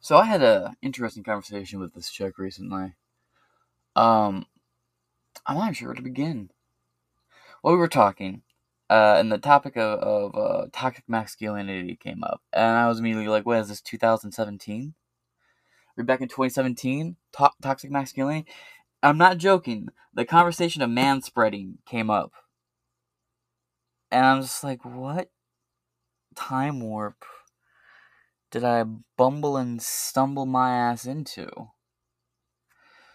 So I had a interesting conversation with this chick recently. Um, I'm not sure where to begin. Well, we were talking, uh, and the topic of, of uh, toxic masculinity came up, and I was immediately like, "What is this? 2017? We're back in 2017? To- toxic masculinity?" I'm not joking. The conversation of man spreading came up, and I'm just like, "What time warp?" Did I bumble and stumble my ass into?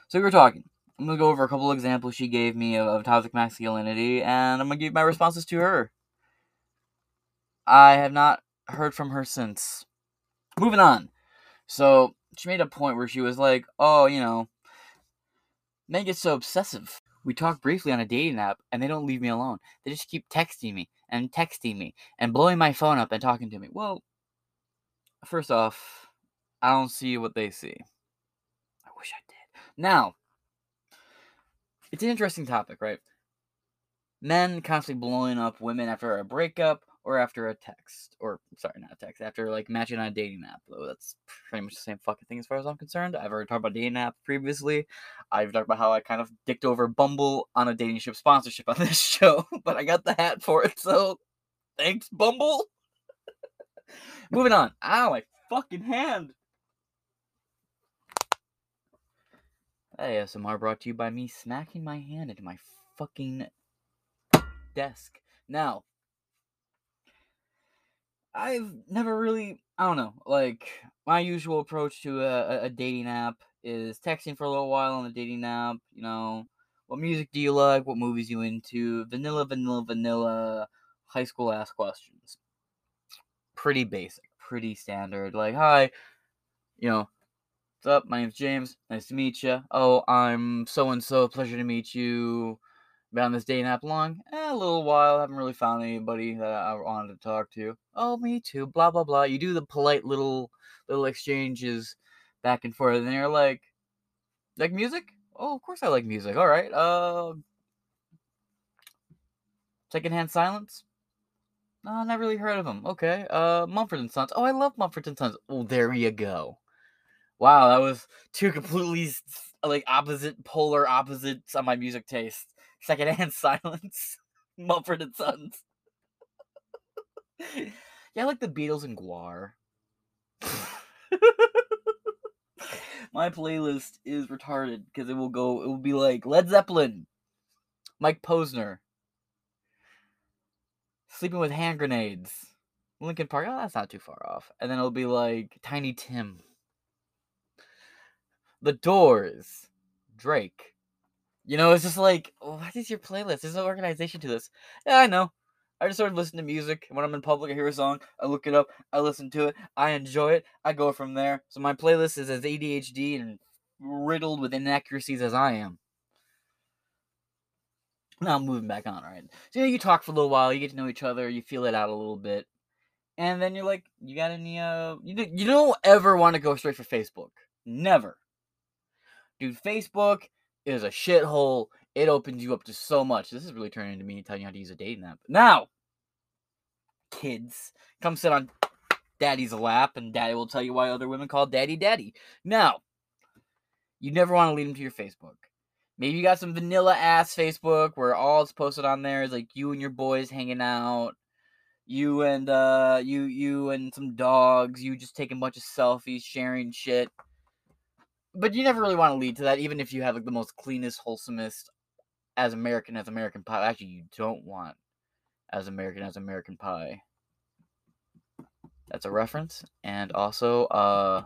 So we were talking. I'm gonna go over a couple examples she gave me of, of toxic masculinity, and I'm gonna give my responses to her. I have not heard from her since. Moving on. So she made a point where she was like, "Oh, you know, men get so obsessive. We talk briefly on a dating app, and they don't leave me alone. They just keep texting me and texting me and blowing my phone up and talking to me. Well, first off, I don't see what they see. I wish I did. Now, it's an interesting topic, right? Men constantly blowing up women after a breakup or after a text. Or, sorry, not a text, after like matching on a dating app, though. That's pretty much the same fucking thing as far as I'm concerned. I've already talked about dating app previously. I've talked about how I kind of dicked over Bumble on a dating ship sponsorship on this show, but I got the hat for it, so thanks, Bumble. Moving on. Ow, my fucking hand. ASMR brought to you by me smacking my hand into my fucking desk. Now, I've never really, I don't know, like, my usual approach to a, a dating app is texting for a little while on the dating app, you know, what music do you like, what movies you into, vanilla, vanilla, vanilla, high school ass questions. Pretty basic, pretty standard. Like, hi, you know, what's up? My name's James. Nice to meet you. Oh, I'm so and so. Pleasure to meet you. Been on this dating app long? Eh, a little while. Haven't really found anybody that I wanted to talk to. Oh, me too. Blah blah blah. You do the polite little little exchanges back and forth, and you're like, like music? Oh, of course I like music. All right. Uh, secondhand silence. No, never really heard of them. Okay. Uh, Mumford and Sons. Oh, I love Mumford and Sons. Oh, there you go. Wow, that was two completely like opposite polar opposites on my music taste. Secondhand silence. Mumford and Sons. yeah, I like the Beatles and GWAR. my playlist is retarded because it will go. It will be like Led Zeppelin, Mike Posner, Sleeping with Hand Grenades, Linkin Park. Oh, that's not too far off. And then it'll be like Tiny Tim, The Doors, Drake. You know, it's just like, what is your playlist? There's no organization to this. Yeah, I know. I just sort of listen to music. When I'm in public, I hear a song, I look it up, I listen to it, I enjoy it, I go from there. So my playlist is as ADHD and riddled with inaccuracies as I am. Now I'm moving back on, right? So you know, you talk for a little while, you get to know each other, you feel it out a little bit, and then you're like, you got any? Uh, you you don't ever want to go straight for Facebook, never, dude. Facebook is a shithole. It opens you up to so much. This is really turning into me telling you how to use a dating app. Now, kids, come sit on daddy's lap, and daddy will tell you why other women call daddy daddy. Now, you never want to lead them to your Facebook. Maybe you got some vanilla ass Facebook where all it's posted on there is like you and your boys hanging out, you and uh you you and some dogs, you just taking a bunch of selfies, sharing shit. But you never really want to lead to that, even if you have like the most cleanest, wholesomest as American as American Pie. Actually, you don't want as American as American Pie. That's a reference, and also, uh,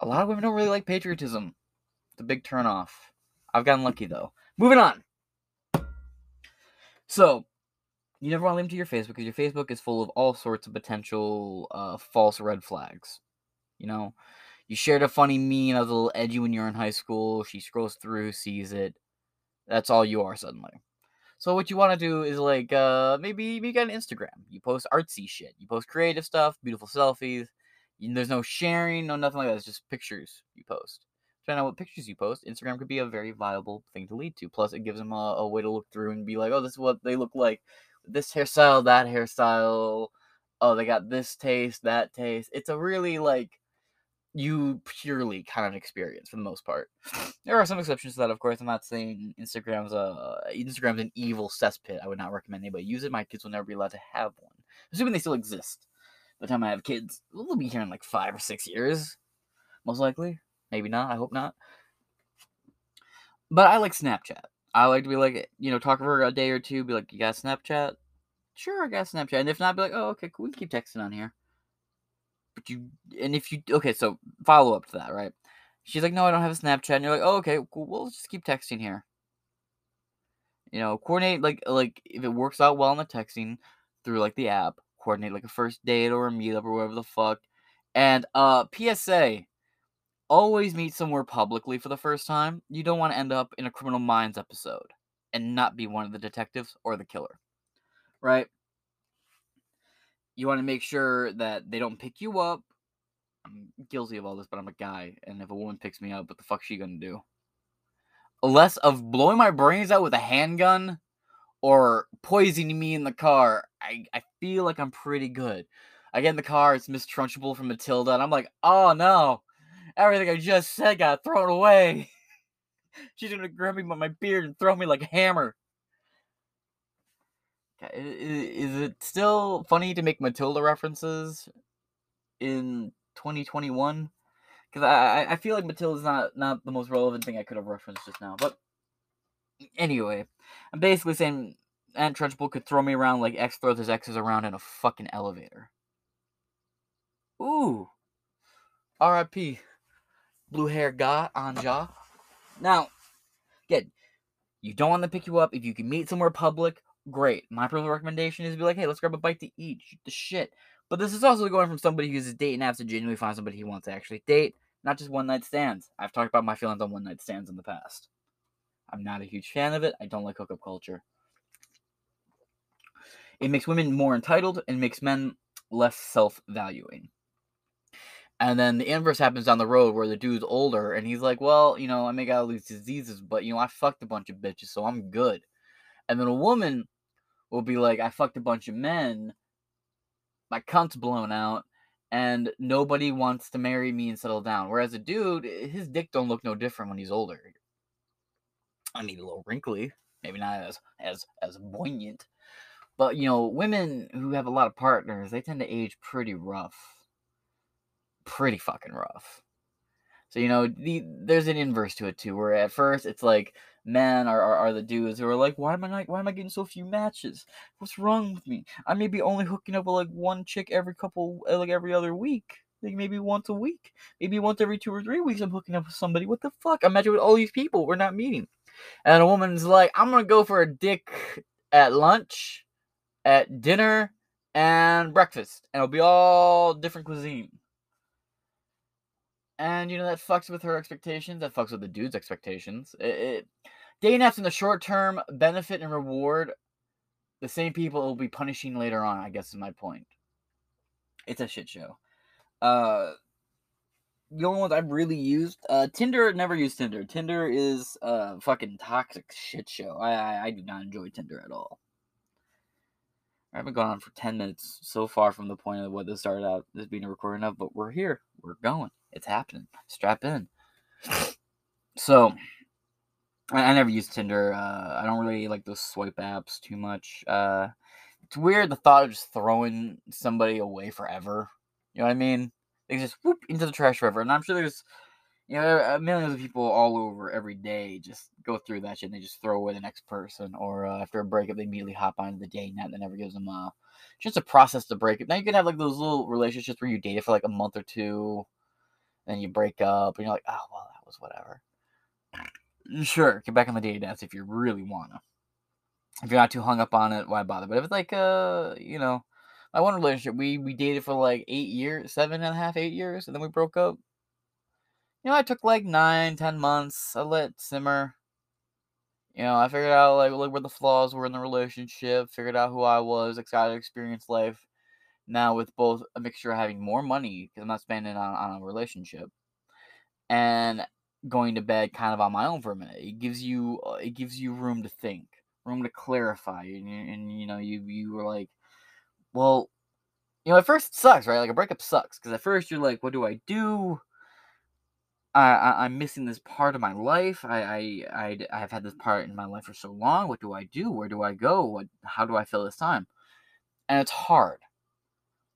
a lot of women don't really like patriotism. It's a big turnoff. I've gotten lucky though. Moving on. So, you never want to leave them to your Facebook because your Facebook is full of all sorts of potential uh, false red flags. You know, you shared a funny meme that was a little edgy when you're in high school. She scrolls through, sees it. That's all you are suddenly. So what you want to do is like uh, maybe maybe get an Instagram. You post artsy shit. You post creative stuff, beautiful selfies. You, there's no sharing, no nothing like that. It's just pictures you post depending on what pictures you post, Instagram could be a very viable thing to lead to. Plus, it gives them a, a way to look through and be like, oh, this is what they look like. This hairstyle, that hairstyle. Oh, they got this taste, that taste. It's a really like you purely kind of experience for the most part. There are some exceptions to that, of course. I'm not saying Instagram's a Instagram's an evil cesspit. I would not recommend anybody use it. My kids will never be allowed to have one, assuming they still exist. By the time I have kids, they'll be here in like five or six years, most likely. Maybe not. I hope not. But I like Snapchat. I like to be like, you know, talk for a day or two, be like, you got Snapchat? Sure, I got Snapchat. And if not, be like, oh, okay, cool. We keep texting on here. But you, and if you, okay, so follow up to that, right? She's like, no, I don't have a Snapchat. And you're like, oh, okay, cool. We'll just keep texting here. You know, coordinate like like if it works out well in the texting through like the app, coordinate like a first date or a meetup or whatever the fuck. And uh PSA, always meet somewhere publicly for the first time. You don't want to end up in a Criminal Minds episode and not be one of the detectives or the killer. Right? You want to make sure that they don't pick you up. I'm guilty of all this, but I'm a guy, and if a woman picks me up, what the fuck's she gonna do? Less of blowing my brains out with a handgun or poisoning me in the car, I, I feel like I'm pretty good. I get in the car, it's Miss Trunchbull from Matilda, and I'm like, oh no, everything I just said got thrown away. She's gonna grab me by my beard and throw me like a hammer. Is it still funny to make Matilda references in 2021? Because I I feel like Matilda's not not the most relevant thing I could have referenced just now. But anyway, I'm basically saying Aunt Trunchbull could throw me around like X throws his exes around in a fucking elevator. Ooh. R.I.P. Blue hair guy on jaw. Now, again, you don't want to pick you up. If you can meet somewhere public, great. My personal recommendation is to be like, hey, let's grab a bite to eat. Shoot the shit. But this is also going from somebody who uses dating apps to genuinely find somebody he wants to actually date, not just one night stands. I've talked about my feelings on one night stands in the past. I'm not a huge fan of it. I don't like hookup culture. It makes women more entitled and makes men less self valuing. And then the inverse happens down the road where the dude's older and he's like, well, you know, I may got all these diseases, but, you know, I fucked a bunch of bitches, so I'm good. And then a woman will be like, I fucked a bunch of men, my cunt's blown out, and nobody wants to marry me and settle down. Whereas a dude, his dick don't look no different when he's older. I mean, a little wrinkly, maybe not as as as buoyant, but you know, women who have a lot of partners, they tend to age pretty rough, pretty fucking rough. So you know, the, there's an inverse to it too, where at first it's like men are, are, are the dudes who are like, why am I not, why am I getting so few matches? What's wrong with me? I may be only hooking up with like one chick every couple, uh, like every other week. Like maybe once a week, maybe once every two or three weeks. I'm hooking up with somebody. What the fuck? Imagine with all these people we're not meeting, and a woman's like, I'm gonna go for a dick at lunch, at dinner, and breakfast, and it'll be all different cuisine. And you know that fucks with her expectations. That fucks with the dude's expectations. It, it dating apps in the short term benefit and reward the same people will be punishing later on. I guess is my point. It's a shit show. Uh, the only ones I've really used, uh, Tinder. Never used Tinder. Tinder is a fucking toxic shit show. I I, I do not enjoy Tinder at all. I haven't gone on for ten minutes so far from the point of what this started out as being a recording of, but we're here. We're going. It's happening. Strap in. So, I, I never use Tinder. Uh, I don't really like those swipe apps too much. Uh, it's weird the thought of just throwing somebody away forever. You know what I mean? They just whoop into the trash forever. And I'm sure there's, you know, millions of people all over every day just go through that shit and they just throw away the next person. Or uh, after a breakup, they immediately hop onto the dating app that never gives them a just a process to break it. Now you can have like those little relationships where you date it for like a month or two then you break up, and you're like, oh well, that was whatever. Sure, get back on the dating apps if you really wanna. If you're not too hung up on it, why bother? But if it's like, uh, you know, my one relationship, we we dated for like eight years, seven and a half, eight years, and then we broke up. You know, I took like nine, ten months. I let simmer. You know, I figured out like, like where the flaws were in the relationship. Figured out who I was. Excited to experience life now with both a mixture of having more money because I'm not spending on, on a relationship and going to bed kind of on my own for a minute. It gives you uh, it gives you room to think, room to clarify, and, and you know you you were like, well, you know at first it sucks, right? Like a breakup sucks because at first you're like, what do I do? I, am missing this part of my life. I, I, I, I've had this part in my life for so long. What do I do? Where do I go? What, how do I fill this time? And it's hard.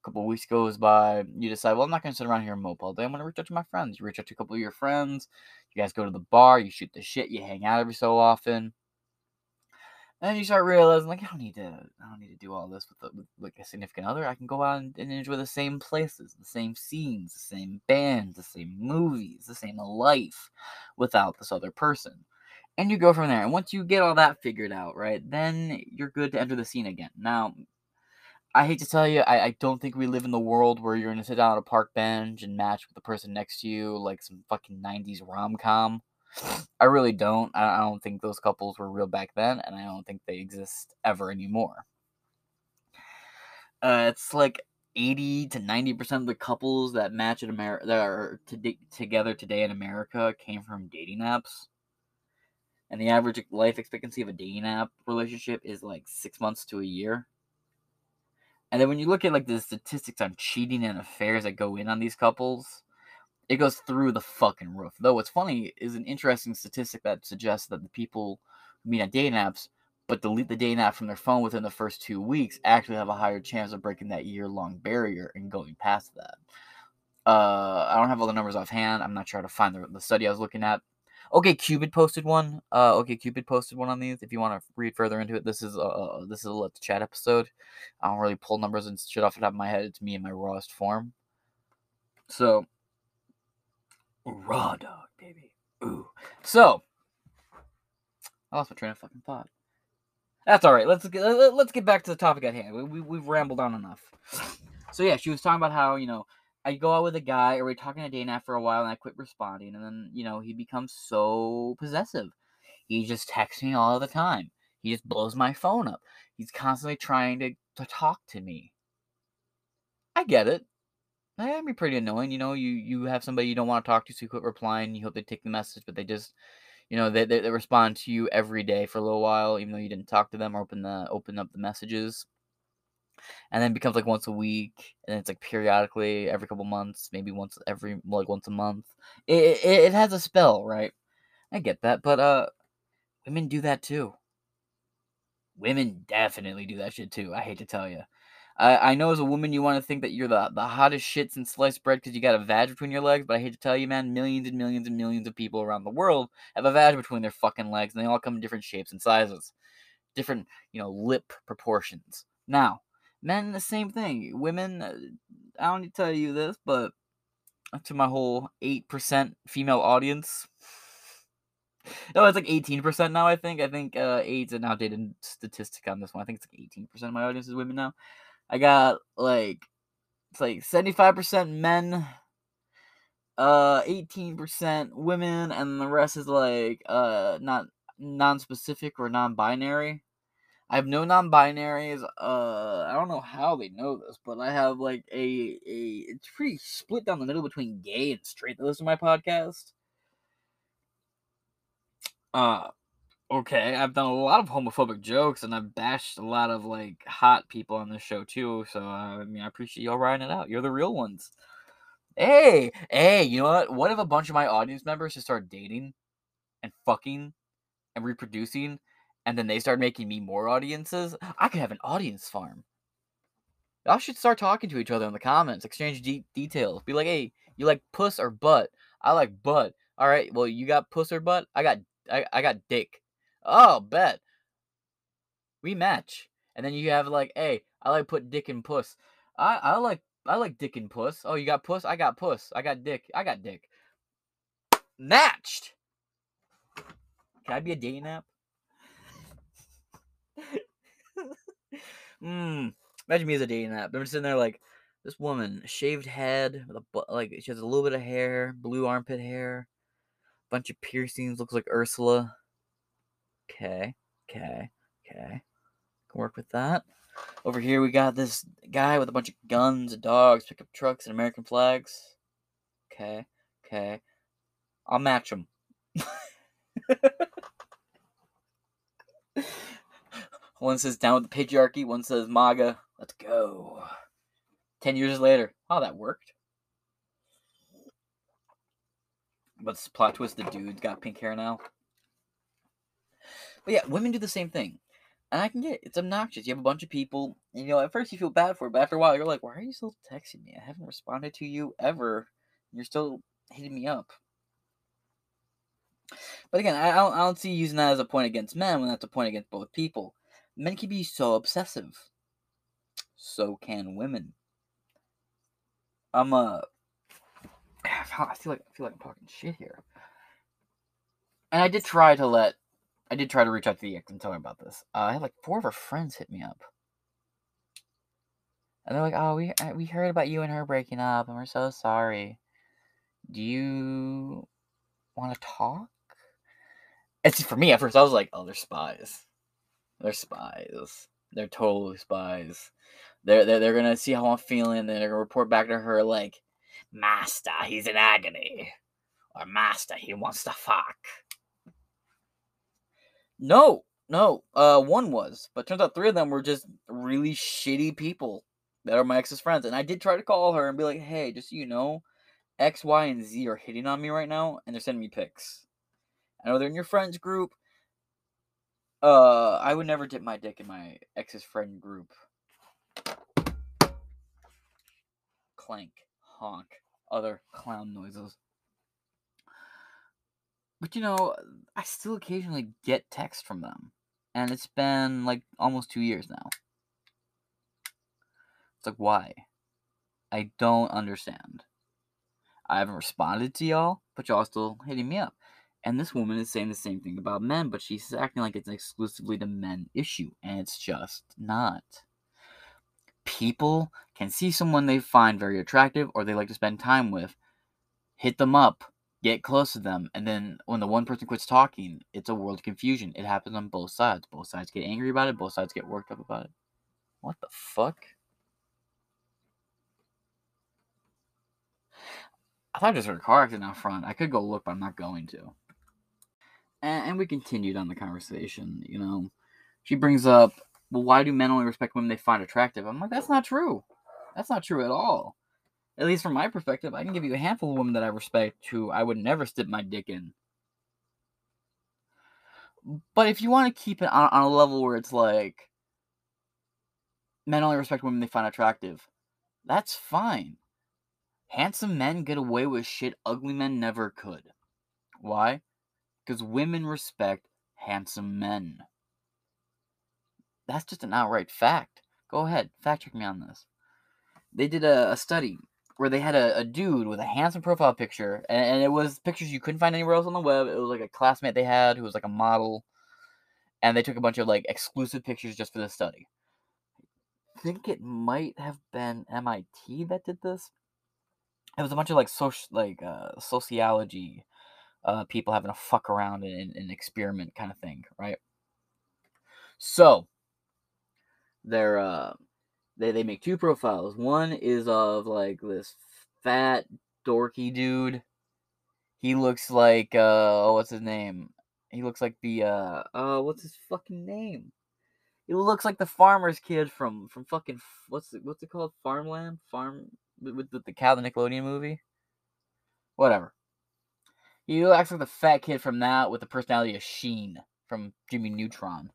Couple weeks goes by. You decide, well, I'm not going to sit around here and mope all day. I'm going to reach out to my friends. You reach out to a couple of your friends. You guys go to the bar. You shoot the shit. You hang out every so often. And you start realizing, like, I don't need to, I don't need to do all this with, with like a significant other. I can go out and, and, enjoy the same places, the same scenes, the same bands, the same movies, the same life, without this other person. And you go from there. And once you get all that figured out, right, then you're good to enter the scene again. Now, I hate to tell you, I, I don't think we live in the world where you're gonna sit down on a park bench and match with the person next to you like some fucking '90s rom com. I really don't. I don't think those couples were real back then, and I don't think they exist ever anymore. Uh, it's like 80 to 90% of the couples that match in America that are to- together today in America came from dating apps. And the average life expectancy of a dating app relationship is like six months to a year. And then when you look at like the statistics on cheating and affairs that go in on these couples, it goes through the fucking roof. Though what's funny is an interesting statistic that suggests that the people who meet on dating apps but delete the dating app from their phone within the first two weeks actually have a higher chance of breaking that year long barrier and going past that. Uh, I don't have all the numbers offhand. I'm not sure how to find the, the study I was looking at. OkCupid posted one. Uh, OkCupid posted one on these. If you want to read further into it, this is uh this is a let's chat episode. I don't really pull numbers and shit off the top of my head. It's me in my rawest form. So Raw dog, baby. Ooh. So, I lost my train of fucking thought. That's all right. Let's get let's get back to the topic at hand. We, we we've rambled on enough. So yeah, she was talking about how you know I go out with a guy, or we're talking to Dana for a while, and I quit responding, and then you know he becomes so possessive. He just texts me all the time. He just blows my phone up. He's constantly trying to to talk to me. I get it that can be pretty annoying. You know, you you have somebody you don't want to talk to, so you quit replying. You hope they take the message, but they just, you know, they, they, they respond to you every day for a little while, even though you didn't talk to them or open the open up the messages. And then becomes like once a week, and it's like periodically every couple months, maybe once every like once a month. It, it it has a spell, right? I get that, but uh, women do that too. Women definitely do that shit too. I hate to tell you. I, I know as a woman you want to think that you're the, the hottest shit since sliced bread because you got a vag between your legs, but I hate to tell you, man, millions and millions and millions of people around the world have a vag between their fucking legs, and they all come in different shapes and sizes, different, you know, lip proportions. Now, men, the same thing. Women, uh, I don't need to tell you this, but to my whole 8% female audience, no, it's like 18% now, I think. I think uh, AIDS an outdated statistic on this one. I think it's like 18% of my audience is women now. I got like it's like 75% men, uh 18% women, and the rest is like uh not non-specific or non-binary. I have no non-binaries. Uh, I don't know how they know this, but I have like a a. It's pretty split down the middle between gay and straight. That listen to my podcast. Uh, okay, I've done a lot of homophobic jokes and I've bashed a lot of like hot people on this show too. So uh, I mean, I appreciate y'all writing it out. You're the real ones. Hey, hey, you know what? What if a bunch of my audience members just start dating and fucking and reproducing, and then they start making me more audiences? I could have an audience farm. Y'all should start talking to each other in the comments, exchange de- details. Be like, hey, you like puss or butt? I like butt. All right, well, you got puss or butt? I got I, I got dick. Oh, bet. We match. And then you have like, hey, I like put dick and puss. I, I like I like dick and puss. Oh, you got puss? I got puss. I got dick. I got dick. Matched. Can I be a dating app? Hmm. Imagine me as a dating app. I'm sitting there like this woman, shaved head, with a like she has a little bit of hair, blue armpit hair, bunch of piercings, looks like Ursula. Okay, okay, okay. Can work with that. Over here we got this guy with a bunch of guns, dogs, pickup trucks, and American flags. Okay, okay. I'll match them. one says down with the patriarchy, one says MAGA. Let's go. Ten years later. Oh, that worked. But plot twist: the dude's got pink hair now. But yeah, women do the same thing. And I can get it. It's obnoxious. You have a bunch of people, and you know, at first you feel bad for it, but after a while you're like, why are you still texting me? I haven't responded to you ever. You're still hitting me up. But again, I don't, I don't see using that as a point against men when that's a point against both people. Men can be so obsessive. So can women. I'm uh I feel like I feel like I'm talking shit here. And I did try to let I did try to reach out to the ex and tell her about this. Uh, I had like four of her friends hit me up. And they're like, "Oh, we uh, we heard about you and her breaking up, and we're so sorry. Do you want to talk?" It's for me at first. I was like, "Oh, they're spies. They're spies. They're totally spies. They're they're, they're gonna see how I'm feeling, and they're gonna report back to her like, Master, he's in agony, or Master, he wants to fuck." No, no. Uh, one was, but turns out three of them were just really shitty people that are my ex's friends. And I did try to call her and be like, "Hey, just so you know, X, Y, and Z are hitting on me right now, and they're sending me pics. I know they're in your friends group. Uh, I would never dip my dick in my ex's friend group. Clank, honk, other clown noises. But you know, I still occasionally get text from them. And it's been like almost two years now. It's like, why? I don't understand. I haven't responded to y'all, but y'all still hitting me up. And this woman is saying the same thing about men, but she's acting like it's exclusively the men issue, and it's just not. People can see someone they find very attractive or they like to spend time with, hit them up, get close to them, and then when the one person quits talking, it's a world of confusion. It happens on both sides. Both sides get angry about it, both sides get worked up about it. What the fuck? I thought I just heard a car accident out front. I could go look, but I'm not going to. And, and we continued on the conversation. You know, she brings up, well, why do men only respect women they find attractive? I'm like, that's not true. That's not true at all at least from my perspective, I can give you a handful of women that I respect who I would never stick my dick in. But if you want to keep it on, on a level where it's like men only respect women they find attractive, that's fine. Handsome men get away with shit ugly men never could. Why? Because women respect handsome men. That's just an outright fact. Go ahead, fact check me on this. They did a, a study where they had a, a dude with a handsome profile picture, and, and, it was pictures you couldn't find anywhere else on the web. It was like a classmate they had who was like a model, and they took a bunch of like exclusive pictures just for the study. I think it might have been MIT that did this. It was a bunch of like social like uh, sociology uh, people having a fuck around and an experiment kind of thing, right? So they're uh they they make two profiles. One is of like this fat dorky dude. He looks like uh oh what's his name? He looks like the uh uh what's his fucking name? He looks like the farmer's kid from from fucking what's it what's it called? Farmland? Farm with, with the cow the Nickelodeon movie? Whatever. He looks like the fat kid from that with the personality of Sheen from Jimmy Neutron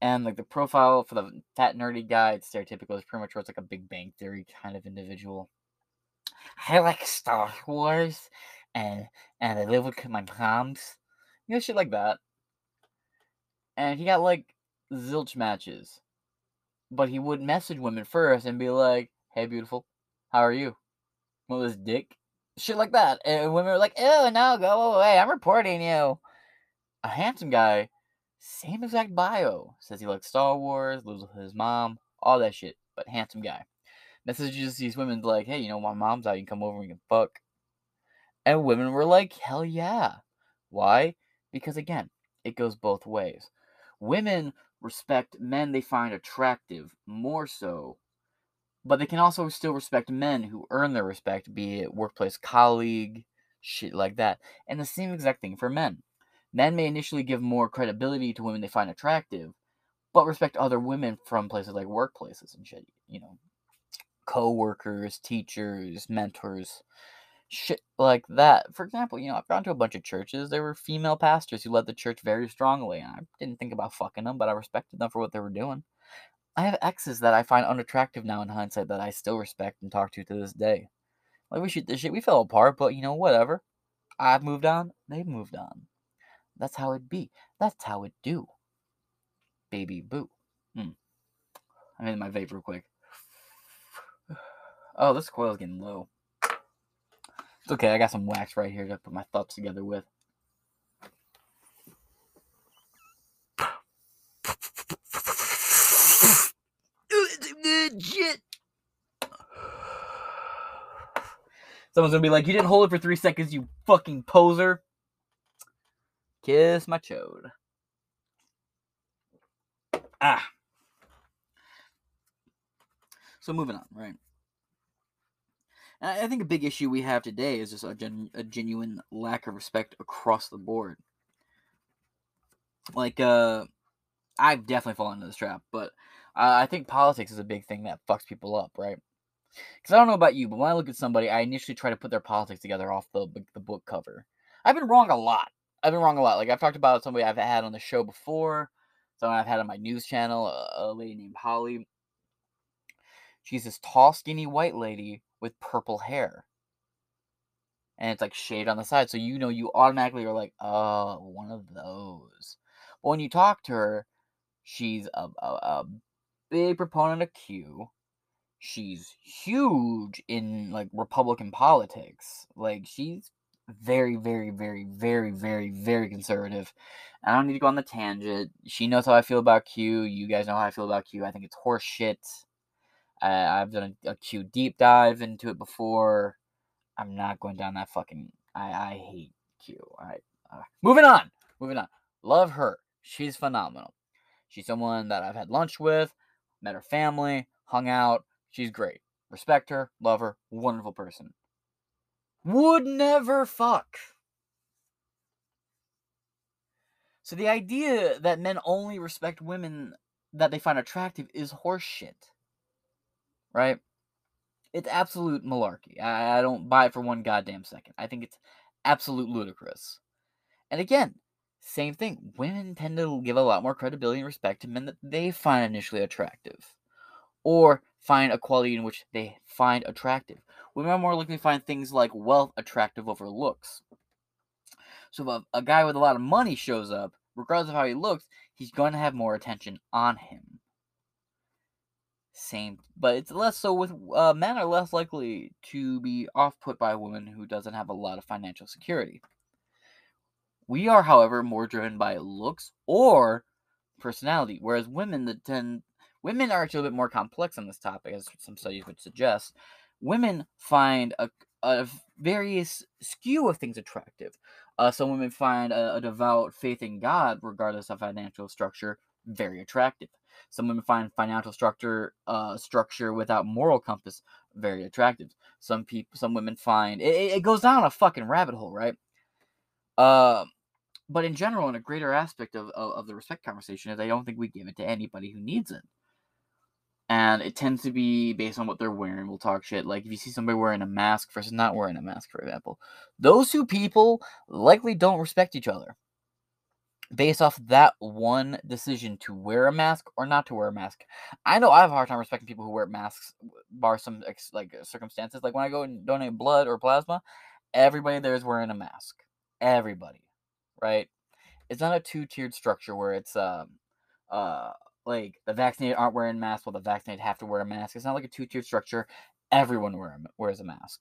and like the profile for the fat nerdy guy, it's stereotypical. It's pretty much where it's like a Big Bang Theory kind of individual. I like Star Wars, and and I live with my moms, you know, shit like that. And he got like zilch matches, but he would message women first and be like, "Hey, beautiful, how are you? Well, this dick." Shit like that, and women were like, "Ew, no, go away! I'm reporting you." A handsome guy same exact bio. Says he likes Star Wars, lives with his mom, all that shit. But handsome guy. Messages these women like, hey, you know, my mom's out, you can come over and fuck. And women were like, hell yeah. Why? Because again, it goes both ways. Women respect men they find attractive more so, but they can also still respect men who earn their respect, be it workplace colleague, shit like that. And the same exact thing for men. Men may initially give more credibility to women they find attractive, but respect other women from places like workplaces and shit. You know, co workers, teachers, mentors. shit like that. For example, you know, I've gone to a bunch of churches. There were female pastors who led the church very strongly. And I didn't think about fucking them, but I respected them for what they were doing. I have exes that I find unattractive now in hindsight that I still respect and talk to to this day. Like we should, this shit, we fell apart, but you know, whatever. I've moved on, they've moved on. That's how it be. That's how it do. Baby boo. Hmm. I made my vape real quick. Oh, this coil's getting low. It's okay, I got some wax right here to put my thoughts together with. Shit. Someone's gonna be like, "You didn't hold it for three seconds, you fucking poser." Kiss my chode. Ah. So moving on, right? I think a big issue we have today is just a, gen- a genuine lack of respect across the board. Like, uh, I've definitely fallen into this trap, but Uh, I think politics is a big thing that fucks people up, right? Because I don't know about you, but when I look at somebody, I initially try to put their politics together off the the book cover. I've been wrong a lot. I've been wrong a lot. Like I've talked about somebody I've had on the show before, someone I've had on my news channel, a, a lady named Holly. She's this tall, skinny white lady with purple hair. And it's like shade on the side. So you know you automatically are like, oh, one of those. But when you talk to her, she's a, a, a big proponent of Q. She's huge in like Republican politics. Like she's very, very, very, very, very, very conservative. I don't need to go on the tangent. She knows how I feel about Q. You guys know how I feel about Q. I think it's horse shit. I, I've done a, a Q deep dive into it before. I'm not going down that fucking. I I hate Q. All right. Uh, moving on. Moving on. Love her. She's phenomenal. She's someone that I've had lunch with, met her family, hung out. She's great. Respect her. Love her. Wonderful person. Would never fuck. So the idea that men only respect women that they find attractive is horseshit right? It's absolute malarkey. I, don't buy it for one goddamn second. I think it's absolute ludicrous. And again, same thing. Women tend to give a lot more credibility and respect to men that they find initially attractive, or find a quality in which they find attractive. Women are more likely to find things like wealth attractive over looks. So if a, a guy with a lot of money shows up, regardless of how he looks, he's going to have more attention on him same but it's less so with uh, men are less likely to be off put by a woman who doesn't have a lot of financial security we are however more driven by looks or personality whereas women that tend women are actually a bit more complex on this topic as some studies would suggest women find a, a various skew of things attractive uh, some women find a, a devout faith in god regardless of financial structure very attractive some women find financial structure uh, structure without moral compass very attractive. Some people, some women find it, it goes down a fucking rabbit hole, right? Uh, but in general, in a greater aspect of, of, of the respect conversation is I don't think we give it to anybody who needs it. And it tends to be based on what they're wearing. We'll talk shit. Like if you see somebody wearing a mask versus not wearing a mask, for example, those two people likely don't respect each other based off that one decision to wear a mask or not to wear a mask. I know I have a hard time respecting people who wear masks, bar some like circumstances. Like when I go and donate blood or plasma, everybody there is wearing a mask. Everybody, right? It's not a two-tiered structure where it's um uh like the vaccinated aren't wearing masks while the vaccinated have to wear a mask. It's not like a two-tiered structure. Everyone wear, wears a mask.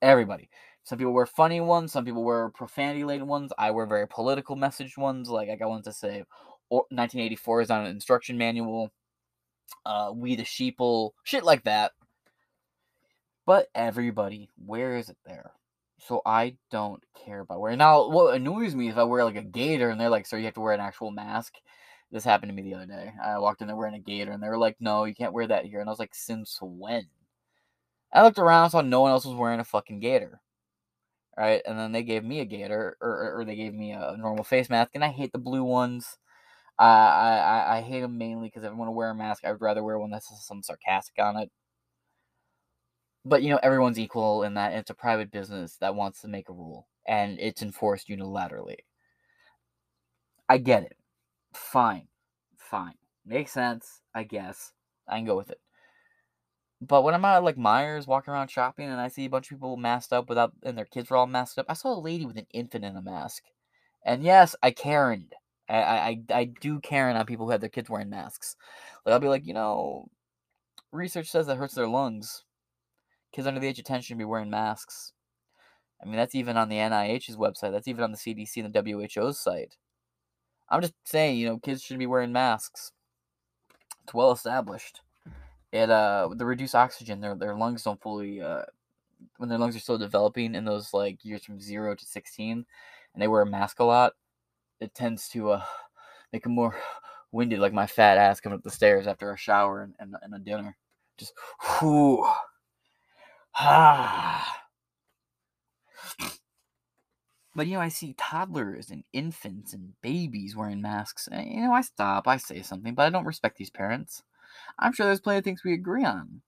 Everybody. Some people wear funny ones. Some people wear profanity laden ones. I wear very political message ones. Like I got one to say, 1984 is on an instruction manual. Uh, we the sheeple, shit like that. But everybody wears it there. So I don't care about wearing. Now, what annoys me is if I wear like a gaiter, and they're like, "So you have to wear an actual mask." This happened to me the other day. I walked in there wearing a gaiter, and they were like, "No, you can't wear that here." And I was like, "Since when?" I looked around, saw no one else was wearing a fucking gaiter. right? And then they gave me a gaiter, or, or they gave me a normal face mask, and I hate the blue ones. I I, I hate them mainly because if I want to wear a mask, I would rather wear one that has some sarcastic on it. But you know everyone's equal in that it's a private business that wants to make a rule and it's enforced unilaterally. I get it. Fine. Fine. Makes sense, I guess. I can go with it. But when I'm at like Meijers walking around shopping and I see a bunch of people masked up without and their kids were all masked up, I saw a lady with an infant in a mask. And yes, I Karened. I I, I do Karen on people who have their kids wearing masks. Like I'll be like, you know, research says that hurts their lungs. Kids under the age of 10 should be wearing masks. I mean, that's even on the NIH's website. That's even on the CDC and the WHO's site. I'm just saying, you know, kids should be wearing masks. It's well established it uh the reduced oxygen their their lungs don't fully uh when their lungs are still developing in those like years from zero to sixteen, and they wear a mask a lot, it tends to uh make them more winded, like my fat ass coming up the stairs after a shower and, and, and a dinner. Just whoo. Ah. But you know, I see toddlers and infants and babies wearing masks. And, you know, I stop, I say something, but I don't respect these parents. I'm sure there's plenty of things we agree on.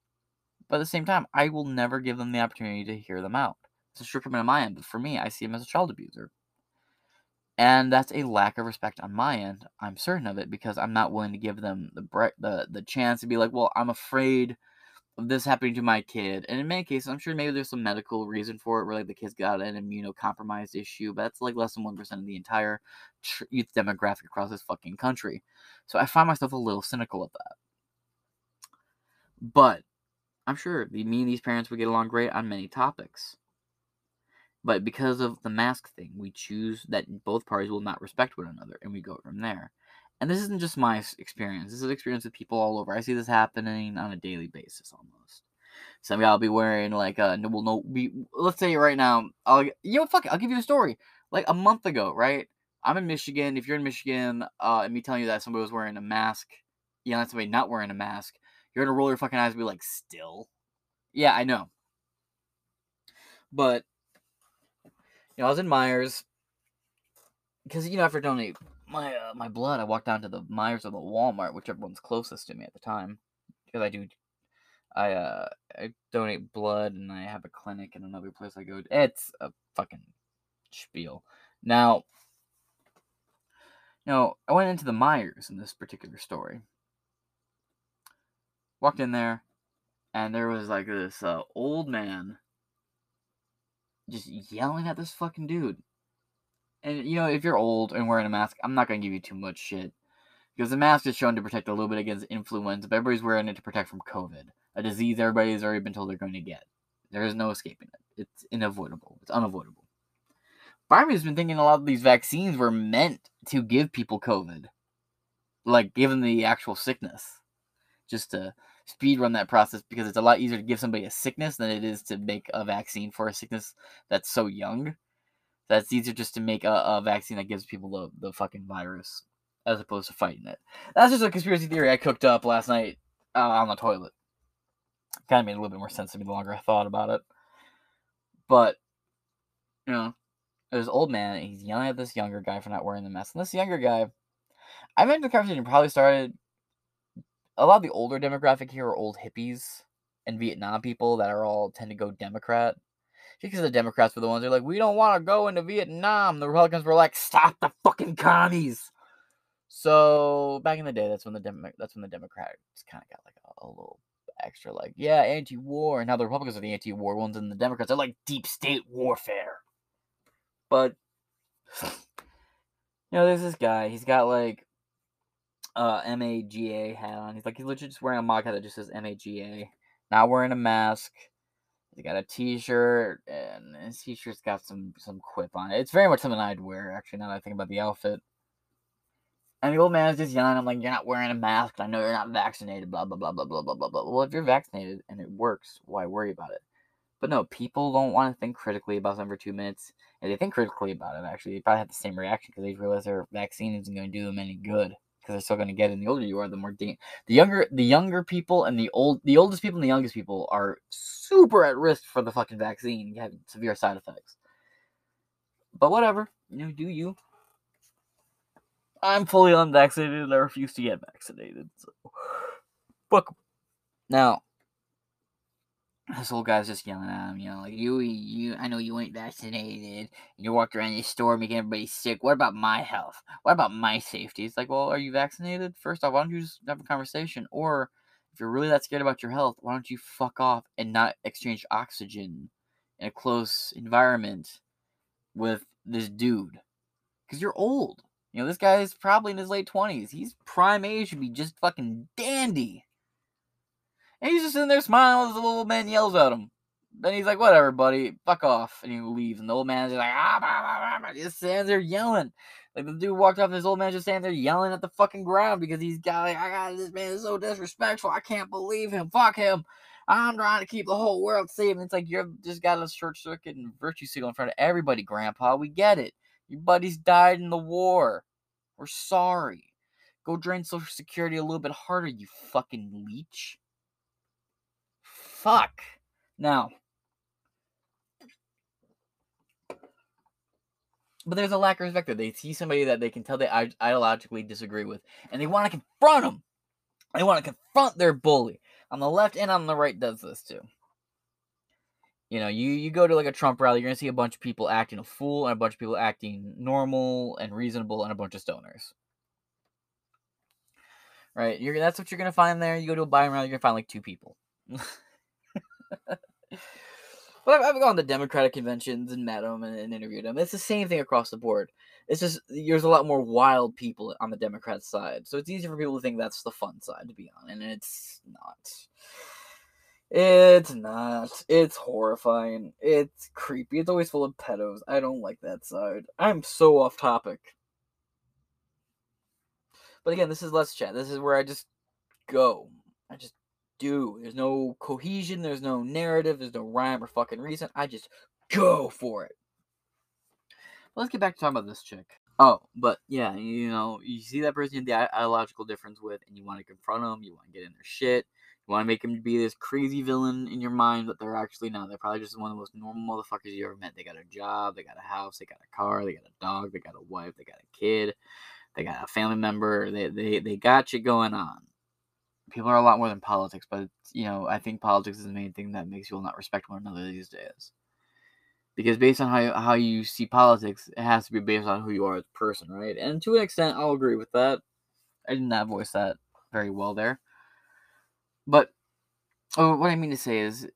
But at the same time, I will never give them the opportunity to hear them out. It's a shortcoming on my end, but for me, I see him as a child abuser. And that's a lack of respect on my end. I'm certain of it because I'm not willing to give them the bre- the the chance to be like, well, I'm afraid this happening to my kid. And in many cases, I'm sure maybe there's some medical reason for it, where like the kid's got an immunocompromised issue, but that's like less than one percent of the entire youth demographic across this fucking country. So I find myself a little cynical of that. But I'm sure me and these parents would get along great on many topics. But because of the mask thing, we choose that both parties will not respect one another, and we go from there. And this isn't just my experience. This is an experience with people all over. I see this happening on a daily basis almost. Some guy will be wearing like a well, no, be let's say right now. I'll you know fuck. It, I'll give you a story. Like a month ago, right? I'm in Michigan. If you're in Michigan, uh, and me telling you that somebody was wearing a mask, you know, somebody not wearing a mask, you're gonna roll your fucking eyes and be like, still? Yeah, I know. But you know, I was in Meijers because you know after donate my uh, my blood, I walked down to the Meijers or the Walmart, whichever one's closest to me at the time, because I do. I uh I donate blood and I have a clinic in another place I go. It's a fucking spiel. Now, know, I went into the Meijers in this particular story walked in there, and there was like this uh, old man just yelling at this fucking dude. And you know, if you're old and wearing a mask, I'm not gonna give you too much shit. Because the mask is shown to protect a little bit against influenza, but everybody's wearing it to protect from COVID, a disease everybody's already been told they're going to get. There is no escaping it. It's unavoidable. It's unavoidable. Barbie's been thinking a lot of these vaccines were meant to give people COVID, like given the actual sickness, just to speed run that process because it's a lot easier to give somebody a sickness than it is to make a vaccine for a sickness that's so young. That's easier just to make a, a vaccine that gives people the, the fucking virus as opposed to fighting it. That's just a conspiracy theory I cooked up last night uh, on the toilet. Kind of made a little bit more sense to me the longer I thought about it. But, you know, there's old man, he's yelling at this younger guy for not wearing the mask. And this younger guy, I imagine the conversation probably started a lot of the older demographic here are old hippies and Vietnam people that are all tend to go Democrat. Because the Democrats were the ones that are like, we don't want to go into Vietnam. The Republicans were like, stop the fucking commies. So back in the day, that's when the Dem- that's when the Democrats kind of got like a, a, little extra, like, yeah, anti-war. And now the Republicans are the anti-war ones, and the Democrats are like deep state warfare. But you know, there's this guy. He's got like uh MAGA hat on. He's like he's literally just wearing a mock hat that just says MAGA. Not wearing a mask. He got a T-shirt, and his T-shirt's got some some quip on it. It's very much something I'd wear, actually. Now that I think about the outfit. And the old man is just yelling. I'm like, "You're not wearing a mask. I know you're not vaccinated." Blah blah blah blah blah blah blah blah. Well, if you're vaccinated and it works, why worry about it? But no, people don't want to think critically about something for two minutes. And they think critically about it, actually, they probably have the same reaction because they realize their vaccine isn't going to do them any good because they're still going to get it. And the older you are, the more da- the younger the younger people and the old the oldest people and the youngest people are super at risk for the fucking vaccine having severe side effects. But whatever, you know, do you? I'm fully unvaccinated and I refuse to get vaccinated. So fuck. Now, this old guy's just yelling at him, you know, like you, you. I know you ain't vaccinated. And you walked around the store making everybody sick. What about my health? What about my safety? It's like, well, are you vaccinated? First off, why don't you just have a conversation? Or if you're really that scared about your health, why don't you fuck off and not exchange oxygen in a close environment with this dude? Because you're old. You know, this guy is probably in his late twenties. He's prime age to be just fucking dandy. And he's just sitting there smiling as the little man yells at him. Then he's like, whatever, buddy, fuck off. And he leaves. And the old man's just like, ah, bah, bah, bah, just stands there yelling. Like the dude walked off, and this old man just standing there yelling at the fucking ground because he's got like, I got this man is so disrespectful. I can't believe him. Fuck him. I'm trying to keep the whole world safe. And it's like you've just got a short circuit and virtue signal in front of everybody, Grandpa. We get it. Your buddies died in the war. We're sorry. Go drain Social Security a little bit harder, you fucking leech. Fuck. Now, but there's a lack of respect there. They see somebody that they can tell they ideologically disagree with, and they want to confront them. They want to confront their bully. On the left and on the right does this too. You know, you, you go to like a Trump rally, you're gonna see a bunch of people acting a fool and a bunch of people acting normal and reasonable and a bunch of stoners. Right? You're that's what you're gonna find there. You go to a Biden rally, you're gonna find like two people. But I've, I've, gone to Democratic conventions and met them and, and, interviewed them. It's the same thing across the board. It's just there's a lot more wild people on the Democrat side, so it's easy for people to think that's the fun side to be on, and it's not. It's not. It's horrifying. It's creepy. It's always full of pedos. I don't like that side. I'm so off topic. But again, this is Let's Chat. This is where I just go. I just do. There's no cohesion, there's no narrative, there's no rhyme or fucking reason. I just go for it. But let's get back to talking about this chick. Oh, but yeah, you know, you see that person you have the ideological difference with, and you want to confront them, you want to get in their shit, you want to make them be this crazy villain in your mind, but they're actually not. They're probably just one of the most normal motherfuckers you ever met. They got a job, they got a house, they got a car, they got a dog, they got a wife, they got a kid, they got a family member, they, they, they got you going on people are a lot more than politics, but you know, I think politics is the main thing that makes people not respect one another these days. Because based on how you, how you see politics, it has to be based on who you are as a person, right? And to an extent, I'll agree with that. I did not voice that very well there. But oh, what I mean to say is,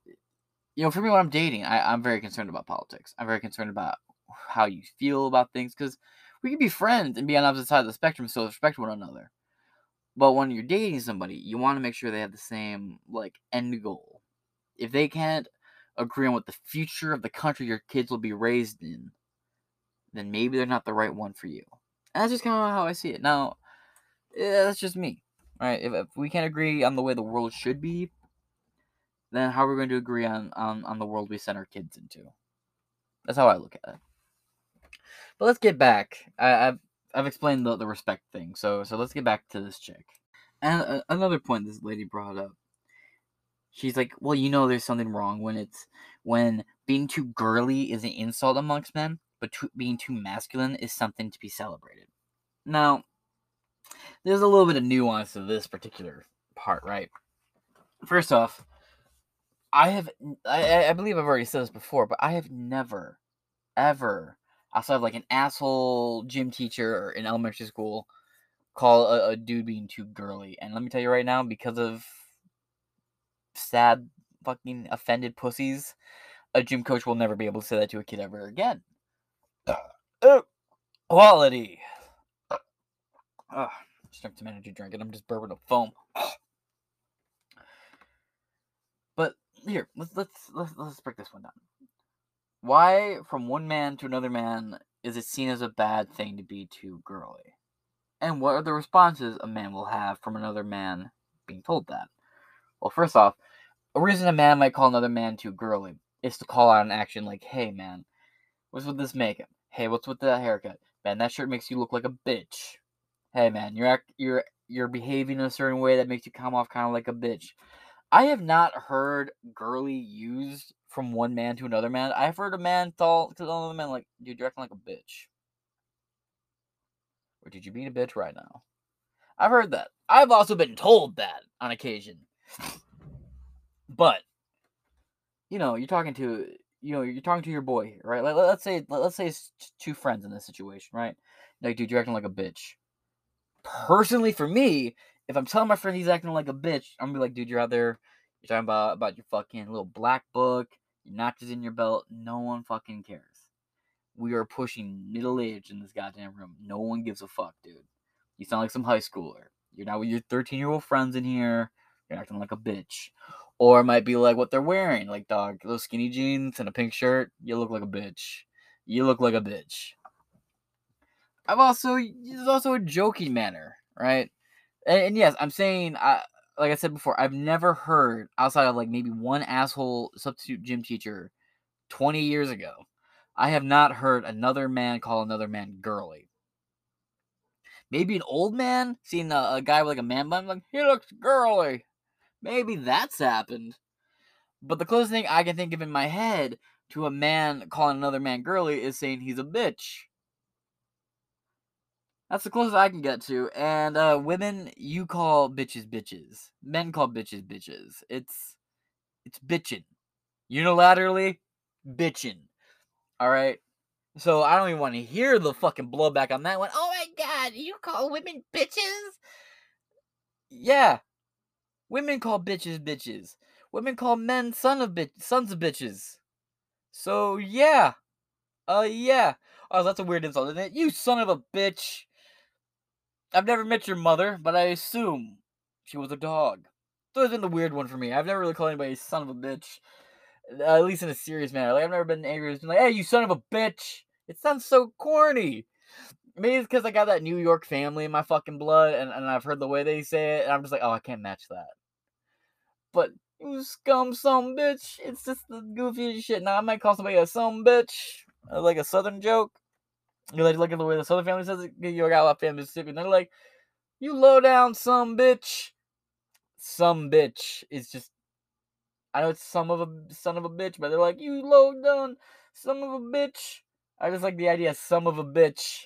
you know, for me, when I'm dating, I, I'm very concerned about politics. I'm very concerned about how you feel about things because we can be friends and be on opposite sides of the spectrum still respect one another. But when you're dating somebody, you want to make sure they have the same like end goal. If they can't agree on what the future of the country your kids will be raised in, then maybe they're not the right one for you. And that's just kind of how I see it. Now, yeah, that's just me. Right? If, if we can't agree on the way the world should be, then how are we going to agree on, on, on the world we send our kids into? That's how I look at it. But let's get back. I, I've I've explained the, the respect thing. So so let's get back to this chick. And uh, another point this lady brought up. She's like, "Well, you know there's something wrong when it's when being too girly is an insult amongst men, but being too masculine is something to be celebrated." Now, there's a little bit of nuance to this particular part, right? First off, I have I, I believe I've already said this before, but I have never ever outside of like an asshole gym teacher in elementary school call a, a dude being too girly. And let me tell you right now, because of sad fucking offended pussies, a gym coach will never be able to say that to a kid ever again. Uh, quality. Uh, just drank some energy drink and I'm just burping up foam. but here, let's let's let's let's break this one down. Why, from one man to another man, is it seen as a bad thing to be too girly? And what are the responses a man will have from another man being told that? Well, first off, a reason a man might call another man too girly is to call out an action like, hey man, what's with this makeup? Hey, what's with that haircut? Man, that shirt makes you look like a bitch. Hey man, you're act- you're you're behaving in a certain way that makes you come off kind of like a bitch. I have not heard girly used from one man to another man. I've heard a man tell to another man like, "Dude, you're acting like a bitch," or "Did you being a bitch right now?" I've heard that. I've also been told that on occasion. But you know, you're talking to, you know, you're talking to your boy, right? Let, let's say, let, let's say it's two friends in this situation, right? Like, dude, you're acting like a bitch. Personally, for me, if I'm telling my friend he's acting like a bitch, I'm gonna be like, dude, you're out there, you're talking about about your fucking little black book, notches in your belt. No one fucking cares. We are pushing middle age in this goddamn room. No one gives a fuck, dude. You sound like some high schooler. You're not with your 13 year old friends in here. You're acting like a bitch. Or it might be like what they're wearing, like dog, those skinny jeans and a pink shirt. You look like a bitch. You look like a bitch. I've also there's also a joking manner, right? And, and yes, I'm saying I like I said before, I've never heard outside of like maybe one asshole substitute gym teacher 20 years ago. I have not heard another man call another man girly. Maybe an old man seeing a, a guy with like a man bun, like he looks girly. Maybe that's happened. But the closest thing I can think of in my head to a man calling another man girly is saying he's a bitch. That's the closest I can get to. And uh, women, you call bitches bitches. Men call bitches bitches. It's it's bitching. Unilaterally, bitching. All right. So I don't even want to hear the fucking blowback on that one. Oh my god, you call women bitches? Yeah. Women call bitches bitches. Women call men son of bitch sons of bitches. So yeah. Uh yeah. Oh, that's a weird insult, isn't it? You son of a bitch. I've never met your mother, but I assume she was a dog. So it's been the weird one for me. I've never really called anybody son of a bitch. Uh, at least in a serious manner. Like I've never been angry. It's been like, hey, you son of a bitch. It sounds so corny. Maybe it's because I got that New York family in my fucking blood, and, and I've heard the way they say it, and I'm just like, oh, I can't match that. But you scum some bitch. It's just the goofiest shit. Now I might call somebody a some bitch, uh, like a southern joke. You like look at the way the southern family says it. You got a lot of family Mississippi, and they're like, "You low down some bitch." Some bitch is just. I know it's some of a son of a bitch, but they're like, "You low down some of a bitch." I just like the idea, some of a bitch.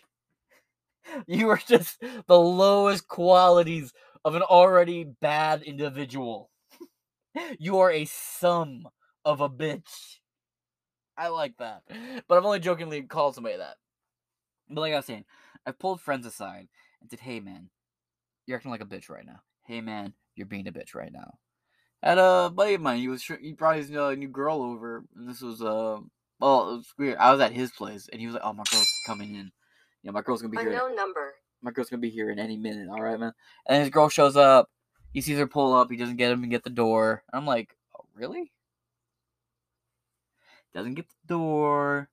You are just the lowest qualities of an already bad individual. you are a sum of a bitch. I like that. But I've only jokingly called somebody that. But like I was saying, I pulled friends aside and said, hey man, you're acting like a bitch right now. Hey man, you're being a bitch right now. Had a buddy of mine, he was he brought his uh, new girl over, and this was uh well, it was weird. I was at his place, and he was like, "Oh, my girl's coming in. Yeah, my girl's gonna be here. Unknown number. My girl's gonna be here in any minute. All right, man." And his girl shows up. He sees her pull up. He doesn't get him and get the door. I'm like, "Oh, really?" Doesn't get the door.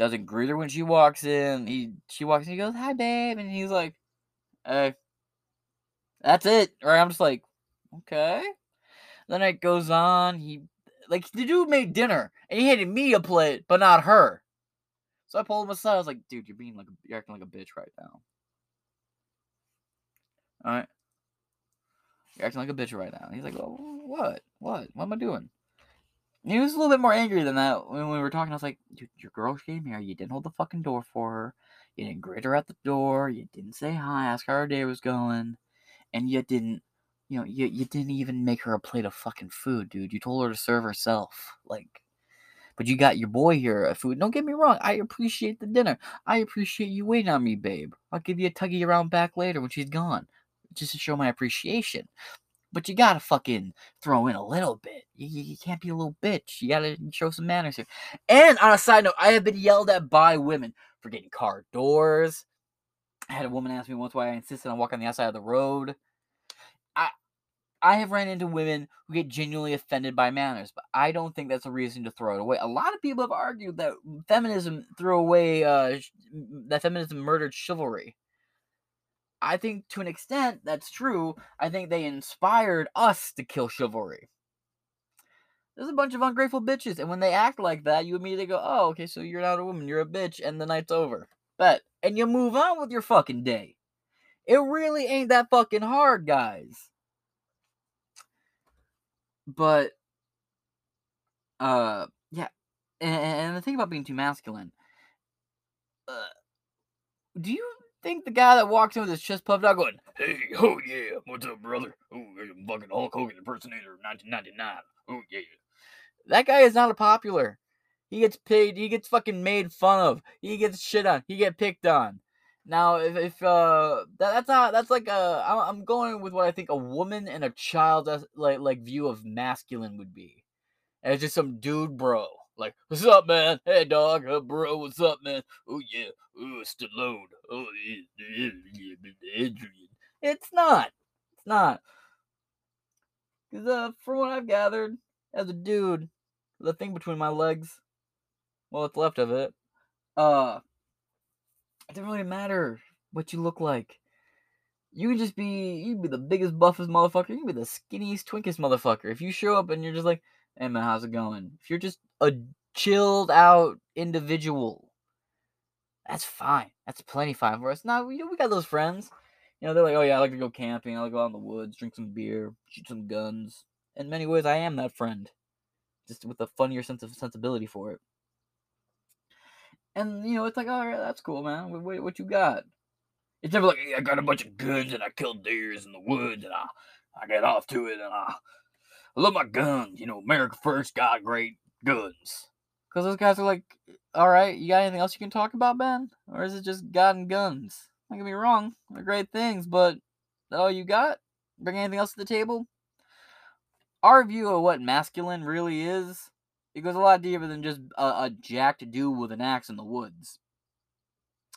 Doesn't greet her when she walks in. He she walks in. He goes, "Hi, babe," and he's like, "Hey." That's it. Right? I'm just like, okay. Then it goes on. He like the dude made dinner and he handed me a plate, but not her. So I pulled him aside. I was like, dude, you're being like you're acting like a bitch right now. All right. You're acting like a bitch right now. He's like, what? What? What am I doing? He was a little bit more angry than that when we were talking. I was like, dude, your girl came here. You didn't hold the fucking door for her. You didn't greet her at the door. You didn't say hi, ask how her day was going. And you didn't you know, you, you didn't even make her a plate of fucking food, dude. You told her to serve herself. Like, but you got your boy here a food. Don't get me wrong. I appreciate the dinner. I appreciate you waiting on me, babe. I'll give you a tuggy around back later when she's gone, just to show my appreciation. But you gotta fucking throw in a little bit. You, you, can't be a little bitch. You gotta show some manners here. And on a side note, I have been yelled at by women for getting car doors. I had a woman ask me once why I insisted on walking on the outside of the road. I have ran into women who get genuinely offended by manners, but I don't think that's a reason to throw it away. A lot of people have argued that feminism threw away uh, that feminism murdered chivalry. I think to an extent that's true. I think they inspired us to kill chivalry. There's a bunch of ungrateful bitches, and when they act like that, you immediately go, "Oh, okay, so you're not a woman, you're a bitch," and the night's over. But and you move on with your fucking day. It really ain't that fucking hard, guys but uh yeah and, and the thing about being too masculine uh, do you think the guy that walks in with his chest puffed out going hey oh yeah what's up brother oh i'm fucking hulk hogan impersonator 1999 oh yeah That guy is not a popular. He gets paid. He gets fucking made fun of. He gets shit on. He get picked on. Now, if, if uh, that, that's not that's like a I'm going with what I think a woman and a child like like view of masculine would be. It's just some dude, bro. Like, what's up, man? Hey, dog. Uh, bro, what's up, man? Oh yeah. Oh, Stallone. Oh, Adrian. It's not. It's not. Cause uh, from what I've gathered, as a dude, the thing between my legs, well, what's left of it, uh, it doesn't really matter what you look like. You can just be you can be the biggest buffest motherfucker. You can be the skinniest twinkest motherfucker. If you show up and you're just like, hey man, how's it going? If you're just a chilled out individual, that's fine. That's plenty fine for us. Now we we got those friends. You know, they're like, oh yeah, I like to go camping. I like to go out in the woods, drink some beer, shoot some guns. In many ways, I am that friend, just with a funnier sense of sensibility for it. And you know, it's like, all right, that's cool, man. What, what you got? It's never like, hey, I got a bunch of guns and I killed deers in the woods and I, I get off to it and I, I love my guns. You know, America first got great guns. Because those guys are like, all right, you got anything else you can talk about, Ben? Or is it just God and guns? Don't get me wrong, they're great things, but all you got? Bring anything else to the table? Our view of what masculine really is it goes a lot deeper than just a, a jacked dude with an axe in the woods.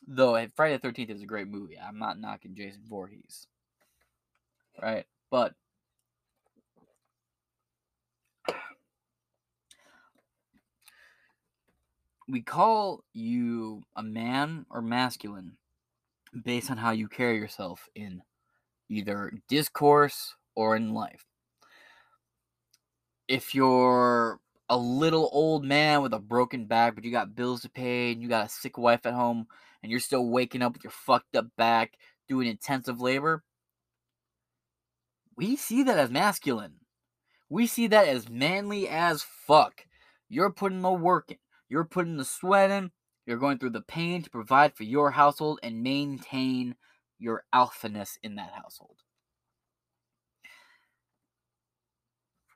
Though eh, Friday the Thirteenth is a great movie. I'm not knocking Jason Voorhees, right? But we call you a man or masculine based on how you carry yourself in either discourse or in life. If you're a little old man with a broken back, but you got bills to pay and you got a sick wife at home and you're still waking up with your fucked up back doing intensive labor, we see that as masculine. We see that as manly as fuck. You're putting the work in, you're putting the sweat in, you're going through the pain to provide for your household and maintain your alphaness in that household.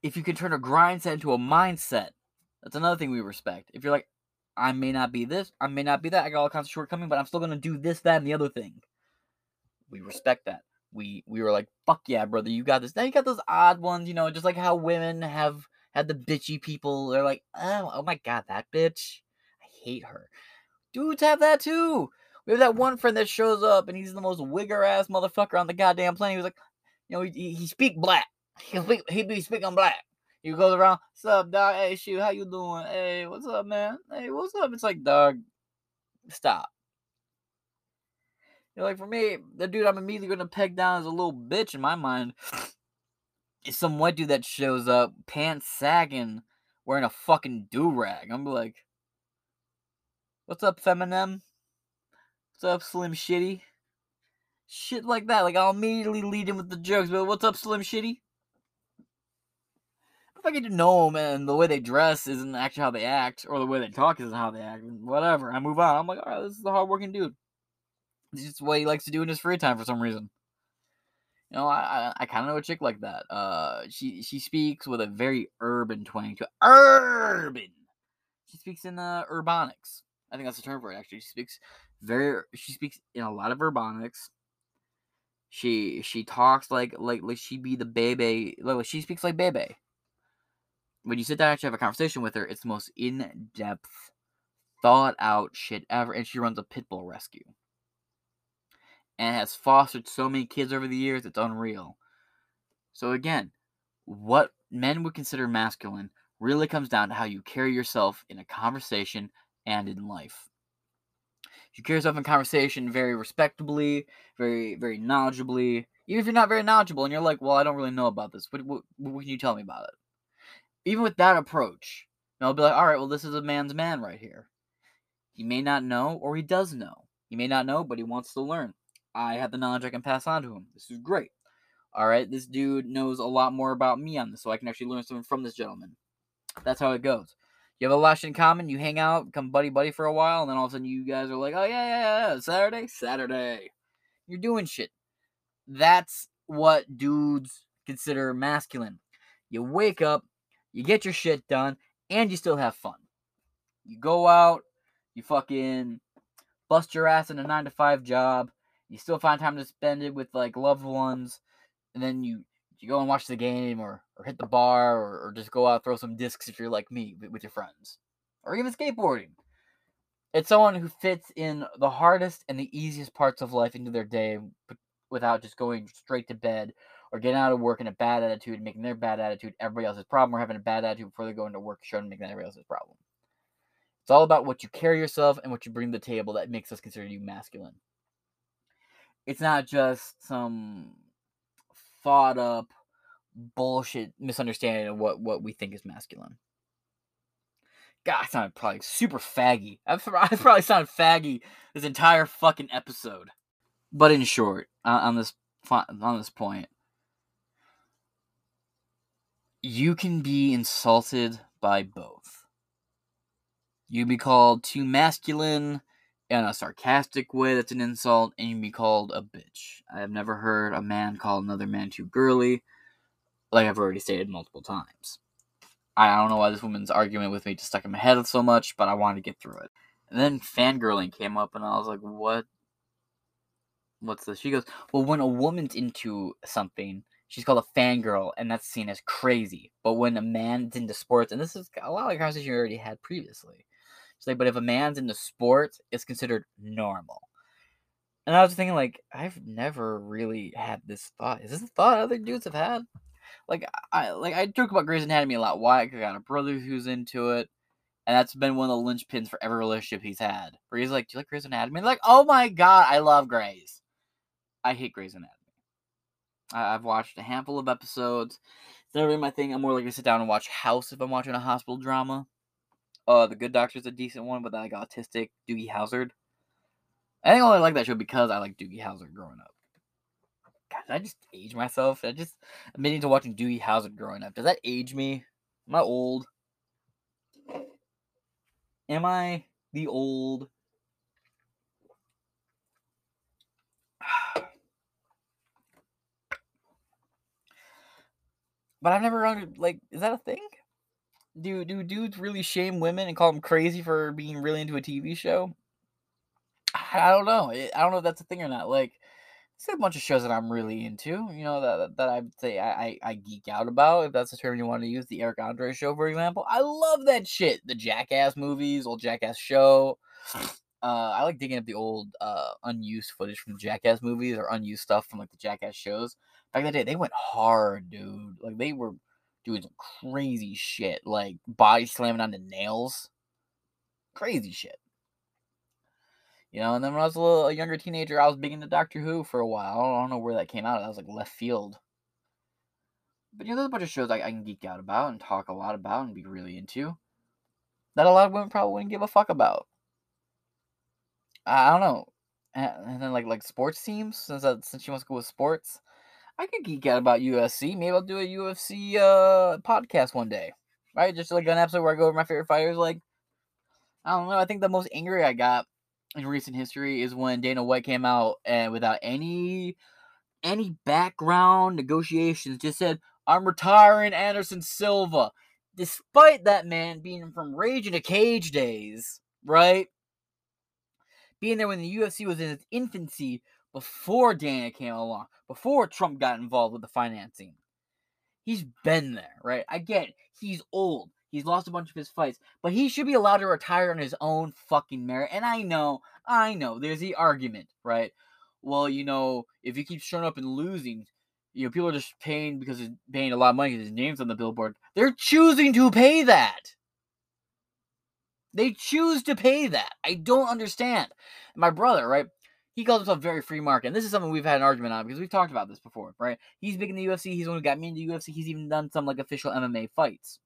if you can turn a grind set into a mindset, that's another thing we respect. If you're like, I may not be this, I may not be that, I got all kinds of shortcomings, but I'm still gonna do this, that, and the other thing. We respect that. We we were like, fuck yeah, brother, you got this. Now you got those odd ones, you know, just like how women have had the bitchy people. They're like, oh, oh my god, that bitch. I hate her. Dudes have that too. We have that one friend that shows up and he's the most wigger ass motherfucker on the goddamn planet. He was like, you know, he, he speak black. He speak, he be speaking black. He goes around, what's up, dog? Hey, shoot, how you doing? Hey, what's up, man? Hey, what's up? It's like, dog, stop. You know, like for me, the dude I'm immediately gonna peg down as a little bitch in my mind some white dude that shows up, pants sagging, wearing a fucking do rag. I'm like, what's up, Feminem? What's up, Slim Shitty? Shit like that. Like I'll immediately lead in with the jokes, but what's up, Slim Shitty? if I get to know them and the way they dress isn't actually how they act, or the way they talk isn't how they act, whatever, I move on. I'm like, all right, this is a hardworking dude. This is what he likes to do in his free time for some reason. You know, I I, I kind of know a chick like that. Uh, she she speaks with a very urban twang to urban. She speaks in uh, urbanics. I think that's the term for it. Actually, she speaks very. She speaks in a lot of urbanics. She she talks like like like she be the baby. Like she speaks like baby when you sit down and actually have a conversation with her, it's the most in depth, thought out shit ever. And she runs a pit bull rescue. And has fostered so many kids over the years, it's unreal. So, again, what men would consider masculine really comes down to how you carry yourself in a conversation and in life. You carry yourself in conversation very respectably, very, very knowledgeably. Even if you're not very knowledgeable and you're like, well, I don't really know about this, what, what, what can you tell me about it? even with that approach, I'll be like, all right, well, this is a man's man right here. He may not know, or he does know. He may not know, but he wants to learn. I have the knowledge I can pass on to him. This is great. All right, this dude knows a lot more about me on this, so I can actually learn something from this gentleman. That's how it goes. You have a lot in common. You hang out, become buddy buddy for a while, and then all of a sudden you guys are like, oh yeah, yeah, yeah, Saturday, Saturday. You're doing shit. That's what dudes consider masculine. You wake up, you get your shit done, and you still have fun. You go out, you fucking bust your ass in a nine to five job. You still find time to spend it with like loved ones, and then you you go and watch the game or or hit the bar or, or just go out and throw some discs if you're like me with your friends, or even skateboarding. It's someone who fits in the hardest and the easiest parts of life into their day without just going straight to bed or getting out of work in a bad attitude and making their bad attitude everybody else's problem or having a bad attitude before they go into work showing making everybody else's problem. It's all about what you carry yourself and what you bring to the table that makes us consider you masculine. It's not just some thought up bullshit misunderstanding of what, what we think is masculine. God, I sounded probably super faggy. I probably sounded faggy this entire fucking episode. But in short, uh, on this on this point, you can be insulted by both. You be called too masculine in a sarcastic way that's an insult, and you can be called a bitch. I have never heard a man call another man too girly, like I've already stated multiple times. I don't know why this woman's argument with me just stuck in my head so much, but I wanted to get through it. And then fangirling came up, and I was like, what? What's this? She goes, well, when a woman's into something, she's called a fangirl, and that's seen as crazy. But when a man's into sports, and this is a lot of conversation you already had previously. She's like, but if a man's into sports, it's considered normal. And I was thinking, like, I've never really had this thought. Is this a thought other dudes have had? Like, I like I joke about Grey's Anatomy a lot. Why? I got a brother who's into it, and that's been one of the linchpins for every relationship he's had. Where he's like, "Do you like Grey's Anatomy?" like, "Oh my god, I love Grey's." I hate Grey's Anatomy. I, have watched a handful of episodes. It's never been my thing. I'm more likely to sit down and watch House if I'm watching a hospital drama. Uh, The Good Doctor's a decent one, but I got autistic Doogie Howser. I think I like that show because I like Doogie Howser growing up. God, did I just age myself? I just admitting to watching Doogie Howser growing up. Does that age me? Am I old? Am I the old? But I've never understood, like, is that a thing? Do do dudes really shame women and call them crazy for being really into a TV show? I don't know. I don't know if that's a thing or not. Like, there's a bunch of shows that I'm really into. You know that that I'd say I, I, I geek out about, if that's the term you want to use. The Eric Andre show, for example. I love that shit. The Jackass movies, old Jackass show. Uh, I like digging up the old uh, unused footage from the Jackass movies or unused stuff from like the Jackass shows. Back in the day, they went hard, dude. Like they were doing some crazy shit, like body slamming onto nails, crazy shit. You know, and then when I was a little a younger teenager, I was big into Doctor Who for a while. I don't know where that came out. That was like left field. But you know, there's a bunch of shows I, I can geek out about and talk a lot about and be really into that a lot of women probably wouldn't give a fuck about. I don't know. And then like like sports teams, since I, since she wants to go with sports, I could geek out about UFC. Maybe I'll do a UFC uh podcast one day, right? Just like an episode where I go over my favorite fighters. Like I don't know. I think the most angry I got in recent history is when Dana White came out and without any any background negotiations just said, "I'm retiring Anderson Silva," despite that man being from Rage in a Cage days, right? being there when the UFC was in its infancy before Dana came along, before Trump got involved with the financing. He's been there, right? I get it. He's old. He's lost a bunch of his fights, but he should be allowed to retire on his own fucking merit. And I know, I know, there's the argument, right? Well, you know, if he keeps showing up and losing, you know, people are just paying because he's paying a lot of money because his name's on the billboard. They're choosing to pay that. They choose to pay that. I don't understand. My brother, right? He calls himself very free market. And this is something we've had an argument on because we've talked about this before, right? He's big in the UFC. He's the one who got me into the UFC. He's even done some like official MMA fights.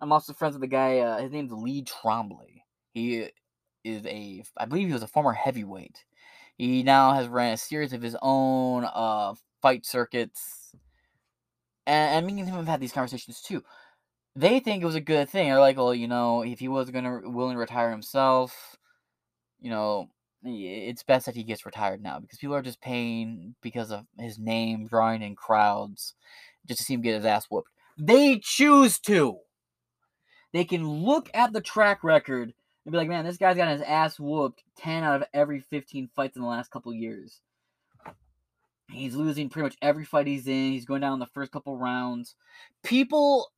I'm also friends with the guy. Uh, his name's Lee Trombley. He is a, I believe he was a former heavyweight. He now has ran a series of his own uh, fight circuits. And, and me and him have had these conversations too they think it was a good thing. They're like, well, you know, if he was gonna willing to retire himself, you know, it's best that he gets retired now because people are just paying because of his name drawing in crowds just to see him get his ass whooped. They choose to. they can look at the track record and be like, man, this guy's got his ass whooped 10 out of every 15 fights in the last couple years. He's losing pretty much every fight he's in. He's going down in the first couple rounds. People,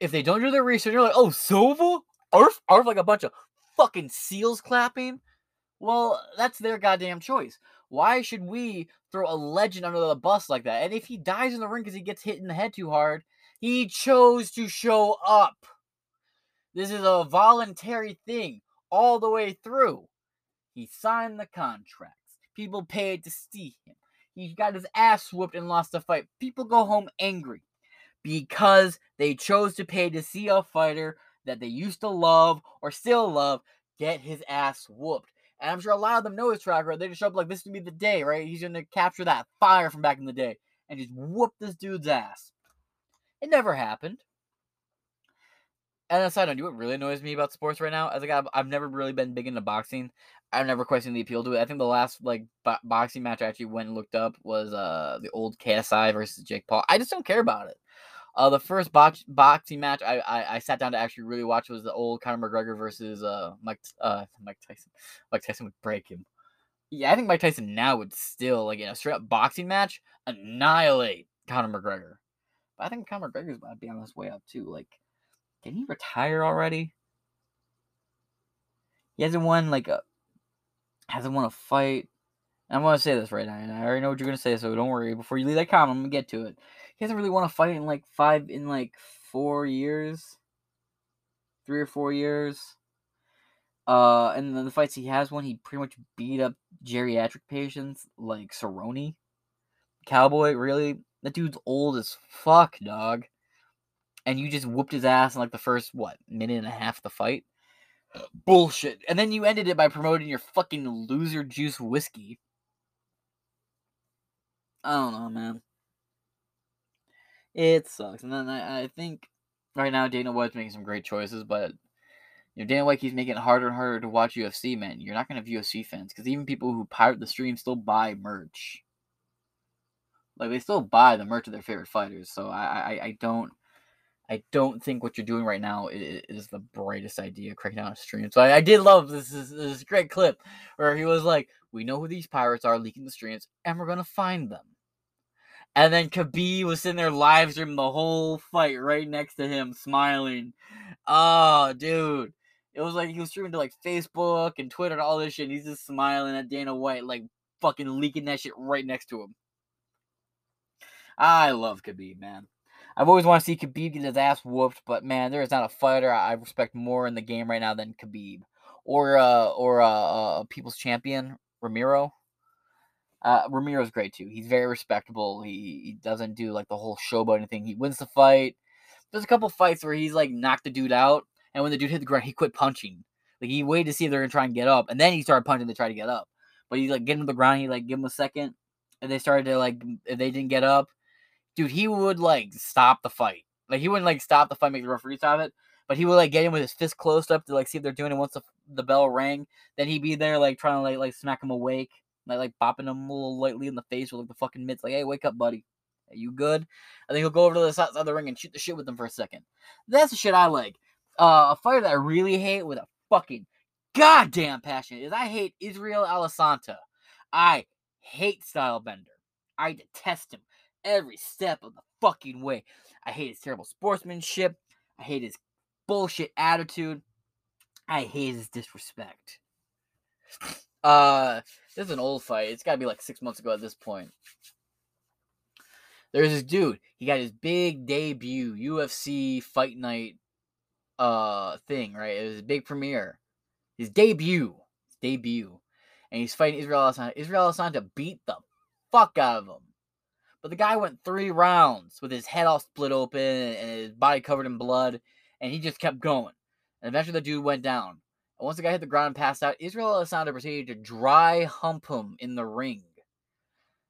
if they don't do their research, they're like, oh, Silva? Arf, arf, like a bunch of fucking seals clapping. Well, that's their goddamn choice. Why should we throw a legend under the bus like that? And if he dies in the ring because he gets hit in the head too hard, he chose to show up. This is a voluntary thing all the way through. He signed the contracts. People paid to see him. He got his ass whooped and lost the fight. People go home angry because they chose to pay to see a fighter that they used to love or still love get his ass whooped. And I'm sure a lot of them know his track record. They just show up like this is gonna be the day, right? He's gonna capture that fire from back in the day and just whoop this dude's ass. It never happened. And aside on you, what really annoys me about sports right now, as a guy, I've never really been big into boxing. I've never questioned the appeal to it. I think the last like bo- boxing match I actually went and looked up was uh the old KSI versus Jake Paul. I just don't care about it. Uh, the first box boxing match I, I, I sat down to actually really watch was the old Conor McGregor versus uh Mike uh Mike Tyson. Mike Tyson would break him. Yeah, I think Mike Tyson now would still like in a straight up boxing match annihilate Conor McGregor. But I think Conor McGregor's about to be on his way up too. Like, can he retire already? He hasn't won like a hasn't won a fight. I'm gonna say this right now, and I already know what you're gonna say, so don't worry. Before you leave that comment, I'm gonna get to it. He hasn't really won a fight in like five in like four years, three or four years. Uh, and then the fights he has won, he pretty much beat up geriatric patients like Cerrone. Cowboy, really? That dude's old as fuck, dog. And you just whooped his ass in like the first what minute and a half of the fight. Bullshit. And then you ended it by promoting your fucking loser juice whiskey. I don't know, man. It sucks. And then I, I think right now Dana White's making some great choices, but you know, Dana White keeps making it harder and harder to watch UFC, man. You're not gonna have UFC fans because even people who pirate the stream still buy merch. Like they still buy the merch of their favorite fighters. So I, I, I don't, I don't think what you're doing right now is, is the brightest idea, cracking down a stream. So I, I did love this, this this great clip where he was like, "We know who these pirates are leaking the streams, and we're gonna find them." And then Khabib was in their live streaming the whole fight right next to him, smiling. Oh, dude. It was like he was streaming to like Facebook and Twitter and all this shit. And he's just smiling at Dana White, like fucking leaking that shit right next to him. I love Khabib, man. I've always wanted to see Khabib get his ass whooped, but man, there is not a fighter I respect more in the game right now than Khabib, or uh, or uh, uh People's Champion Ramiro. Uh, Ramiro's great too. He's very respectable. He, he doesn't do like the whole showboating thing. He wins the fight. There's a couple fights where he's like knocked the dude out, and when the dude hit the ground, he quit punching. Like he waited to see if they're gonna try and get up, and then he started punching to try to get up. But he like getting to the ground. He like give him a second, and they started to like if they didn't get up, dude, he would like stop the fight. Like he wouldn't like stop the fight, make the referee stop it, but he would like get him with his fist closed up to like see if they're doing it. Once the, the bell rang, then he'd be there like trying to like like smack him awake like, like bopping him a little lightly in the face with like the fucking mitts, like, hey, wake up, buddy. Are you good? I think he'll go over to the side of the ring and shoot the shit with him for a second. That's the shit I like. Uh, a fighter that I really hate with a fucking goddamn passion is I hate Israel Adesanya. I hate Stylebender. I detest him every step of the fucking way. I hate his terrible sportsmanship. I hate his bullshit attitude. I hate his disrespect. Uh, this is an old fight. It's got to be like six months ago at this point. There's this dude. He got his big debut UFC Fight Night uh thing, right? It was a big premiere. His debut. His debut. And he's fighting Israel Adesanya. Israel Adesanya beat the fuck out of him. But the guy went three rounds with his head all split open and his body covered in blood. And he just kept going. And eventually the dude went down. Once the guy hit the ground and passed out, Israel Adesanya proceeded to dry hump him in the ring.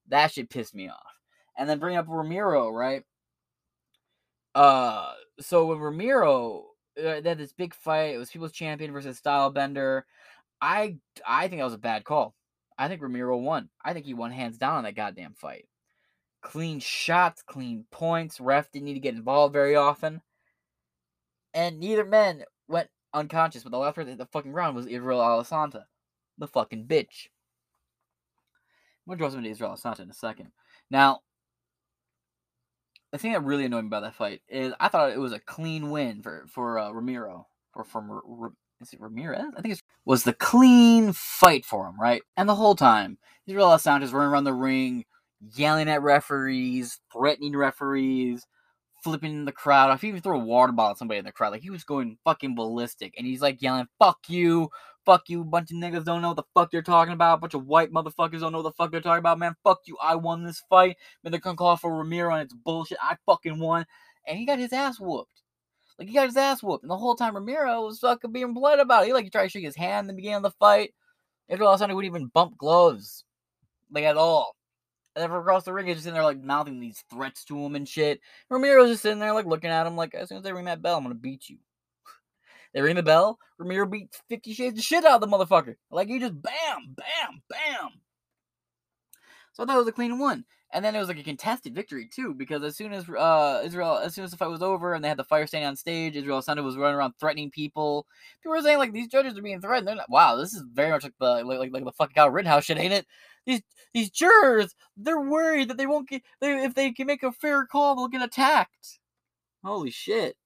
That shit pissed me off. And then bring up Ramiro, right? Uh, so when Ramiro, uh, had this big fight. It was People's Champion versus Stylebender. I I think that was a bad call. I think Ramiro won. I think he won hands down on that goddamn fight. Clean shots, clean points. Ref didn't need to get involved very often. And neither men unconscious, but the last person the fucking ground was Israel Adesanya, the fucking bitch. Gonna draw some to Israel Adesanya in a second. Now, the thing that really annoyed me about that fight is I thought it was a clean win for for uh, Ramiro or from R- R- is it Ramirez? I think it was the clean fight for him, right? And the whole time, Israel Adesanya is running around the ring, yelling at referees, threatening referees, flipping the crowd. off. he even threw a water bottle at somebody in the crowd, like he was going fucking ballistic, and he's like yelling, "Fuck you, fuck you, bunch of niggas don't know what the fuck they're talking about, bunch of white motherfuckers don't know what the fuck they're talking about, man. Fuck you, I won this fight, man. They're gonna call for Ramiro and it's bullshit. I fucking won, and he got his ass whooped. Like he got his ass whooped, and the whole time Ramiro was fucking being blood about it. He like he tried to shake his hand in the beginning of the fight. Israel Adesanya wouldn't even bump gloves, like at all. And then across the ring, he's just sitting there like mouthing these threats to him and shit. Ramiro's just sitting there like looking at him like, as soon as they ring that bell, I'm gonna beat you. they ring the bell, Ramiro beat Fifty Shades of shit out of the motherfucker. Like he just bam, bam, bam. So I thought it was a clean one. And then it was like a contested victory too, because as soon as uh, Israel, as soon as the fight was over and they had the fire standing on stage, Israel Adesanya was running around threatening people. People were saying like these judges are being threatened. They're not. Wow, this is very much like the like like, like the fucking Kyle Rittenhouse shit, ain't it? These these jurors, they're worried that they won't get they, if they can make a fair call, they'll get attacked. Holy shit.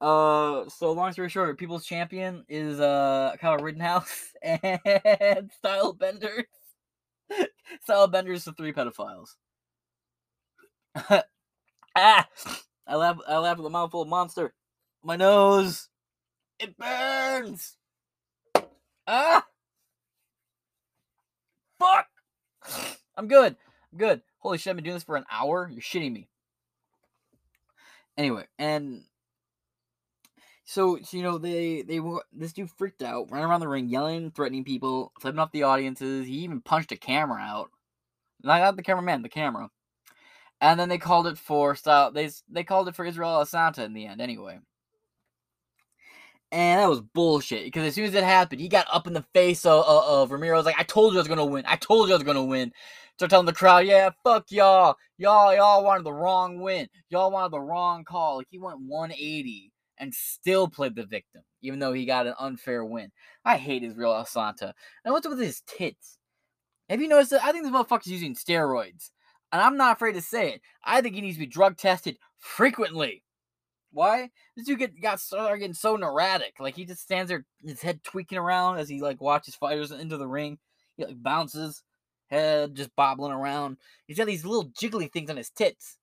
Uh, so long story short, people's champion is uh Kyle Rittenhouse and Stylebender. Stylebender's the three pedophiles. ah! I laugh. I laugh with a mouthful of monster. My nose. It burns. Ah! Fuck! I'm good. I'm good. Holy shit! I've been doing this for an hour. You're shitting me. Anyway, and so, so, you know they they this dude freaked out, ran around the ring, yelling, threatening people, flipping off the audiences. He even punched a camera out. Not, not the cameraman, the camera. And then they called it for style. They they called it for Israel Adesanya in the end, anyway. And that was bullshit because as soon as it happened, he got up in the face of, of, of Ramiro. Was like, "I told you I was gonna win. I told you I was gonna win." Start telling the crowd, "Yeah, fuck y'all. Y'all, y'all wanted the wrong win. Y'all wanted the wrong call." Like he went 180 and still played the victim, even though he got an unfair win. I hate Israel Adesanya. And what's with his tits? Have you noticed that? I think this motherfucker's using steroids. And I'm not afraid to say it. I think he needs to be drug tested frequently. Why? This dude get, got started getting so neurotic. Like he just stands there, his head tweaking around as he like watches fighters into the ring. He like bounces, head just bobbling around. He's got these little jiggly things on his tits.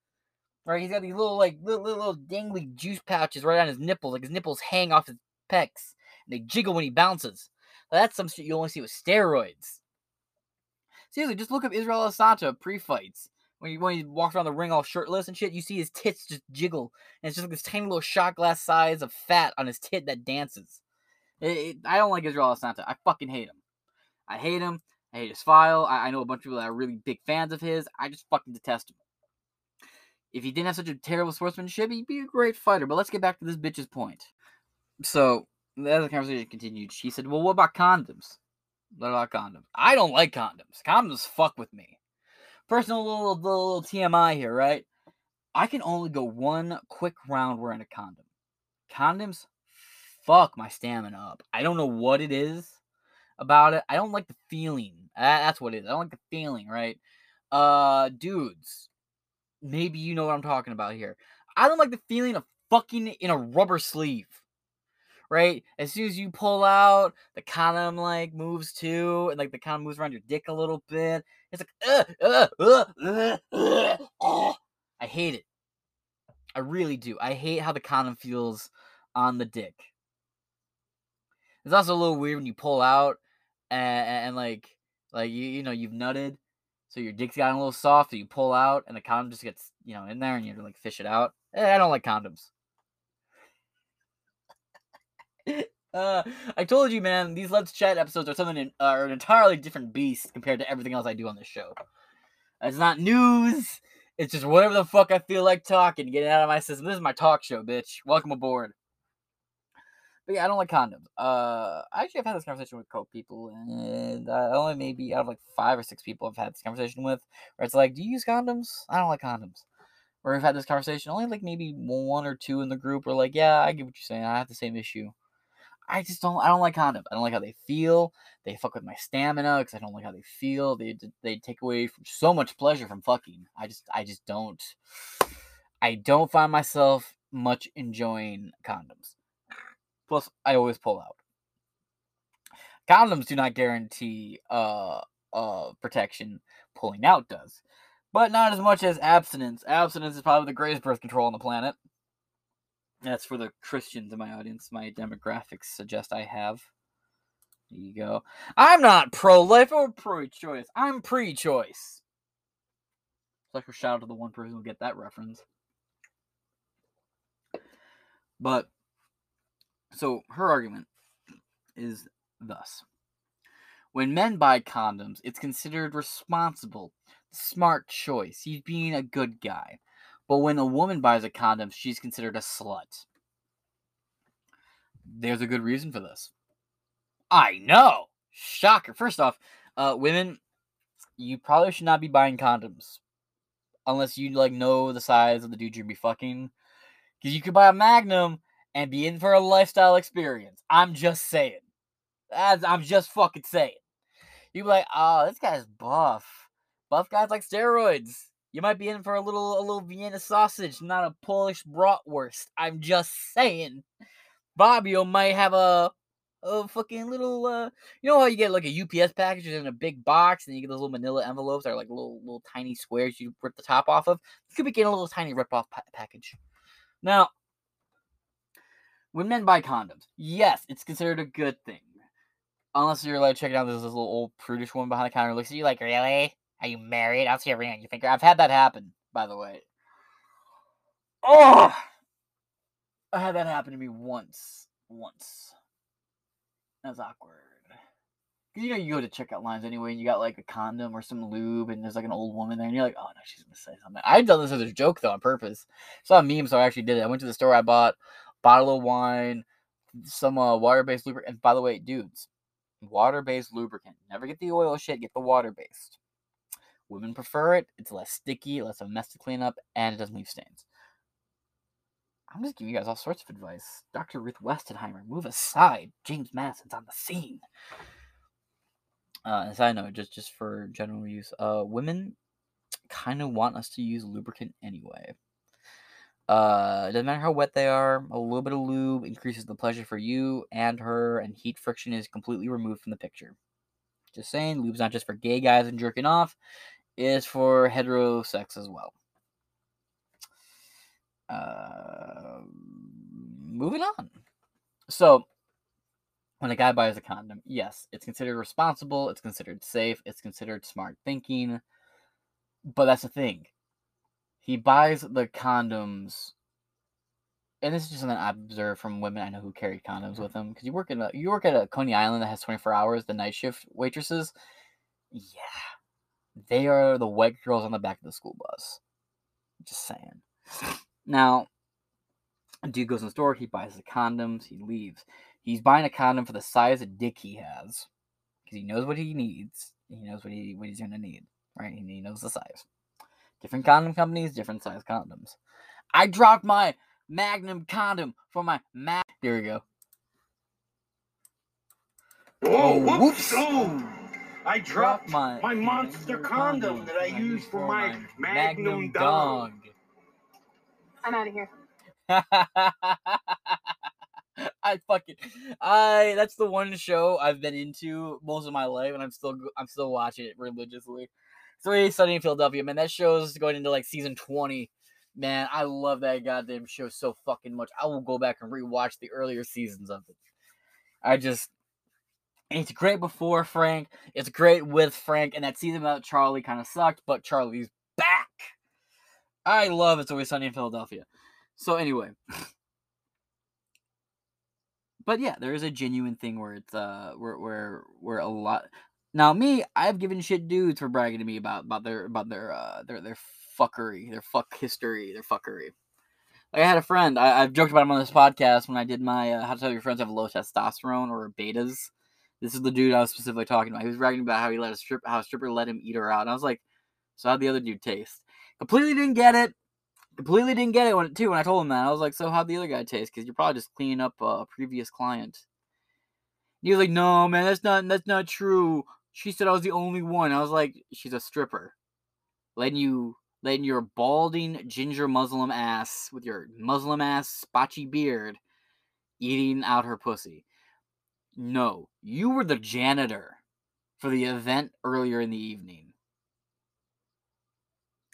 Right? He's got these little like little, little, dangly juice pouches right on his nipples. Like his nipples hang off his pecs. And they jiggle when he bounces. That's some shit you only see with steroids. Seriously, just look up Israel Adesanya pre-fights. When he, when he walks around the ring all shirtless and shit, you see his tits just jiggle. And it's just like this tiny little shot glass size of fat on his tit that dances. It, it, I don't like Israel Adesanya. I fucking hate him. I hate him. I hate his file. I, I know a bunch of people that are really big fans of his. I just fucking detest him. If he didn't have such a terrible sportsmanship, he'd be a great fighter. But let's get back to this bitch's point. So, as the conversation continued, she said, Well, what about condoms? What about condoms? I don't like condoms. Condoms fuck with me. Personal little, little, little TMI here, right? I can only go one quick round wearing a condom. Condoms fuck my stamina up. I don't know what it is about it. I don't like the feeling. That's what it is. I don't like the feeling, right? Uh, dudes, maybe you know what I'm talking about here. I don't like the feeling of fucking in a rubber sleeve. Right? As soon as you pull out, the condom like moves too, and like the condom moves around your dick a little bit. It's like, uh, uh, uh, uh. I hate it. I really do. I hate how the condom feels on the dick. It's also a little weird when you pull out and, and like like you you know you've nutted, so your dick's gotten a little soft, so you pull out and the condom just gets you know in there and you have to like fish it out. Eh, I don't like condoms. uh, I told you, man, these Let's Chat episodes are something in, are an entirely different beast compared to everything else I do on this show. It's not news. It's just whatever the fuck I feel like talking, getting out of my system. This is my talk show, bitch. Welcome aboard. But yeah, I don't like condoms. Uh, I actually have had this conversation with couple people, and uh, only maybe out of like five or six people I've had this conversation with, where it's like, "Do you use condoms?" I don't like condoms. where we've had this conversation. Only like maybe one or two in the group are like, "Yeah, I get what you're saying. I have the same issue." I just don't. I don't like condoms. I don't like how they feel. They fuck with my stamina because I don't like how they feel. They they take away from so much pleasure from fucking. I just I just don't. I don't find myself much enjoying condoms. Plus, I always pull out. Condoms do not guarantee uh uh protection. Pulling out does, but not as much as abstinence. Abstinence is probably the greatest birth control on the planet. That's for the Christians in my audience. My demographics suggest I have. There you go. I'm not pro life or pro choice. I'm pre choice. Special shout out to the one person who get that reference. But, so her argument is thus When men buy condoms, it's considered responsible, smart choice. He's being a good guy. But when a woman buys a condom, she's considered a slut. There's a good reason for this. I know. Shocker. First off, uh, women, you probably should not be buying condoms unless you like know the size of the dude you're be fucking. Because you could buy a Magnum and be in for a lifestyle experience. I'm just saying. As I'm just fucking saying. You be like, oh, this guy's buff. Buff guys like steroids. You might be in for a little a little Vienna sausage, not a Polish bratwurst. I'm just saying. Bobbio might have a a fucking little uh you know how you get like a UPS package in a big box and you get those little manila envelopes that are like little little tiny squares you rip the top off of? You could be getting a little tiny rip off pa- package. Now, when men buy condoms, yes, it's considered a good thing. Unless you're like checking out this, this little old prudish woman behind the counter looks at you like, really? Are you married? I'll see a ring on your finger. I've had that happen, by the way. Oh, I had that happen to me once. Once. That's awkward. Cause you know you go to checkout lines anyway, and you got like a condom or some lube, and there's like an old woman there, and you're like, oh no, she's gonna say something. I've done this as a joke though, on purpose. saw a meme, so I actually did it. I went to the store, I bought bottle of wine, some uh, water-based lubricant. And by the way, dudes, water-based lubricant. Never get the oil shit. Get the water-based. Women prefer it. It's less sticky, less of a mess to clean up, and it doesn't leave stains. I'm just giving you guys all sorts of advice. Dr. Ruth Westenheimer, move aside. James Madison's on the scene. Uh, as I know, just just for general use, uh, women kind of want us to use lubricant anyway. Uh, doesn't matter how wet they are. A little bit of lube increases the pleasure for you and her, and heat friction is completely removed from the picture. Just saying, lube's not just for gay guys and jerking off is for hetero sex as well. Uh, moving on. So, when a guy buys a condom, yes, it's considered responsible, it's considered safe, it's considered smart thinking. But that's the thing. He buys the condoms, and this is just something I observe from women I know who carry condoms mm-hmm. with them. Because you work in a you work at a Coney Island that has twenty four hours, the night shift waitresses. Yeah, they are the white girls on the back of the school bus. Just saying. Now, dude goes in the store, he buys the condoms, he leaves. He's buying a condom for the size of dick he has. Because he knows what he needs. He knows what he what he's gonna need. Right? He knows the size. Different condom companies, different size condoms. I dropped my Magnum condom for my Mag. Here we go. Oh, Oh, whoops! whoops. Oh, I dropped my, my monster condom that I use for my Magnum dog. I'm out of here. I fucking I that's the one show I've been into most of my life and I'm still I'm still watching it religiously. He's studying in Philadelphia, man. That show's going into like season 20. Man, I love that goddamn show so fucking much. I will go back and rewatch the earlier seasons of it. I just it's great before Frank. It's great with Frank, and that season about Charlie kind of sucked, but Charlie's back. I love It's Always Sunny in Philadelphia. So anyway, but yeah, there is a genuine thing where it's uh where where where a lot. Now me, I've given shit dudes for bragging to me about about their about their uh their their fuckery, their fuck history, their fuckery. Like I had a friend, I, I've joked about him on this podcast when I did my uh, how to tell your friends have low testosterone or betas. This is the dude I was specifically talking about. He was bragging about how he let a strip, how a stripper let him eat her out, and I was like, "So how'd the other dude taste?" Completely didn't get it. Completely didn't get it when too when I told him that. I was like, "So how'd the other guy taste? Because you're probably just cleaning up a previous client." He was like, "No, man, that's not that's not true." She said I was the only one. I was like, "She's a stripper, letting you letting your balding ginger Muslim ass with your Muslim ass spotchy beard eating out her pussy." No, you were the janitor for the event earlier in the evening.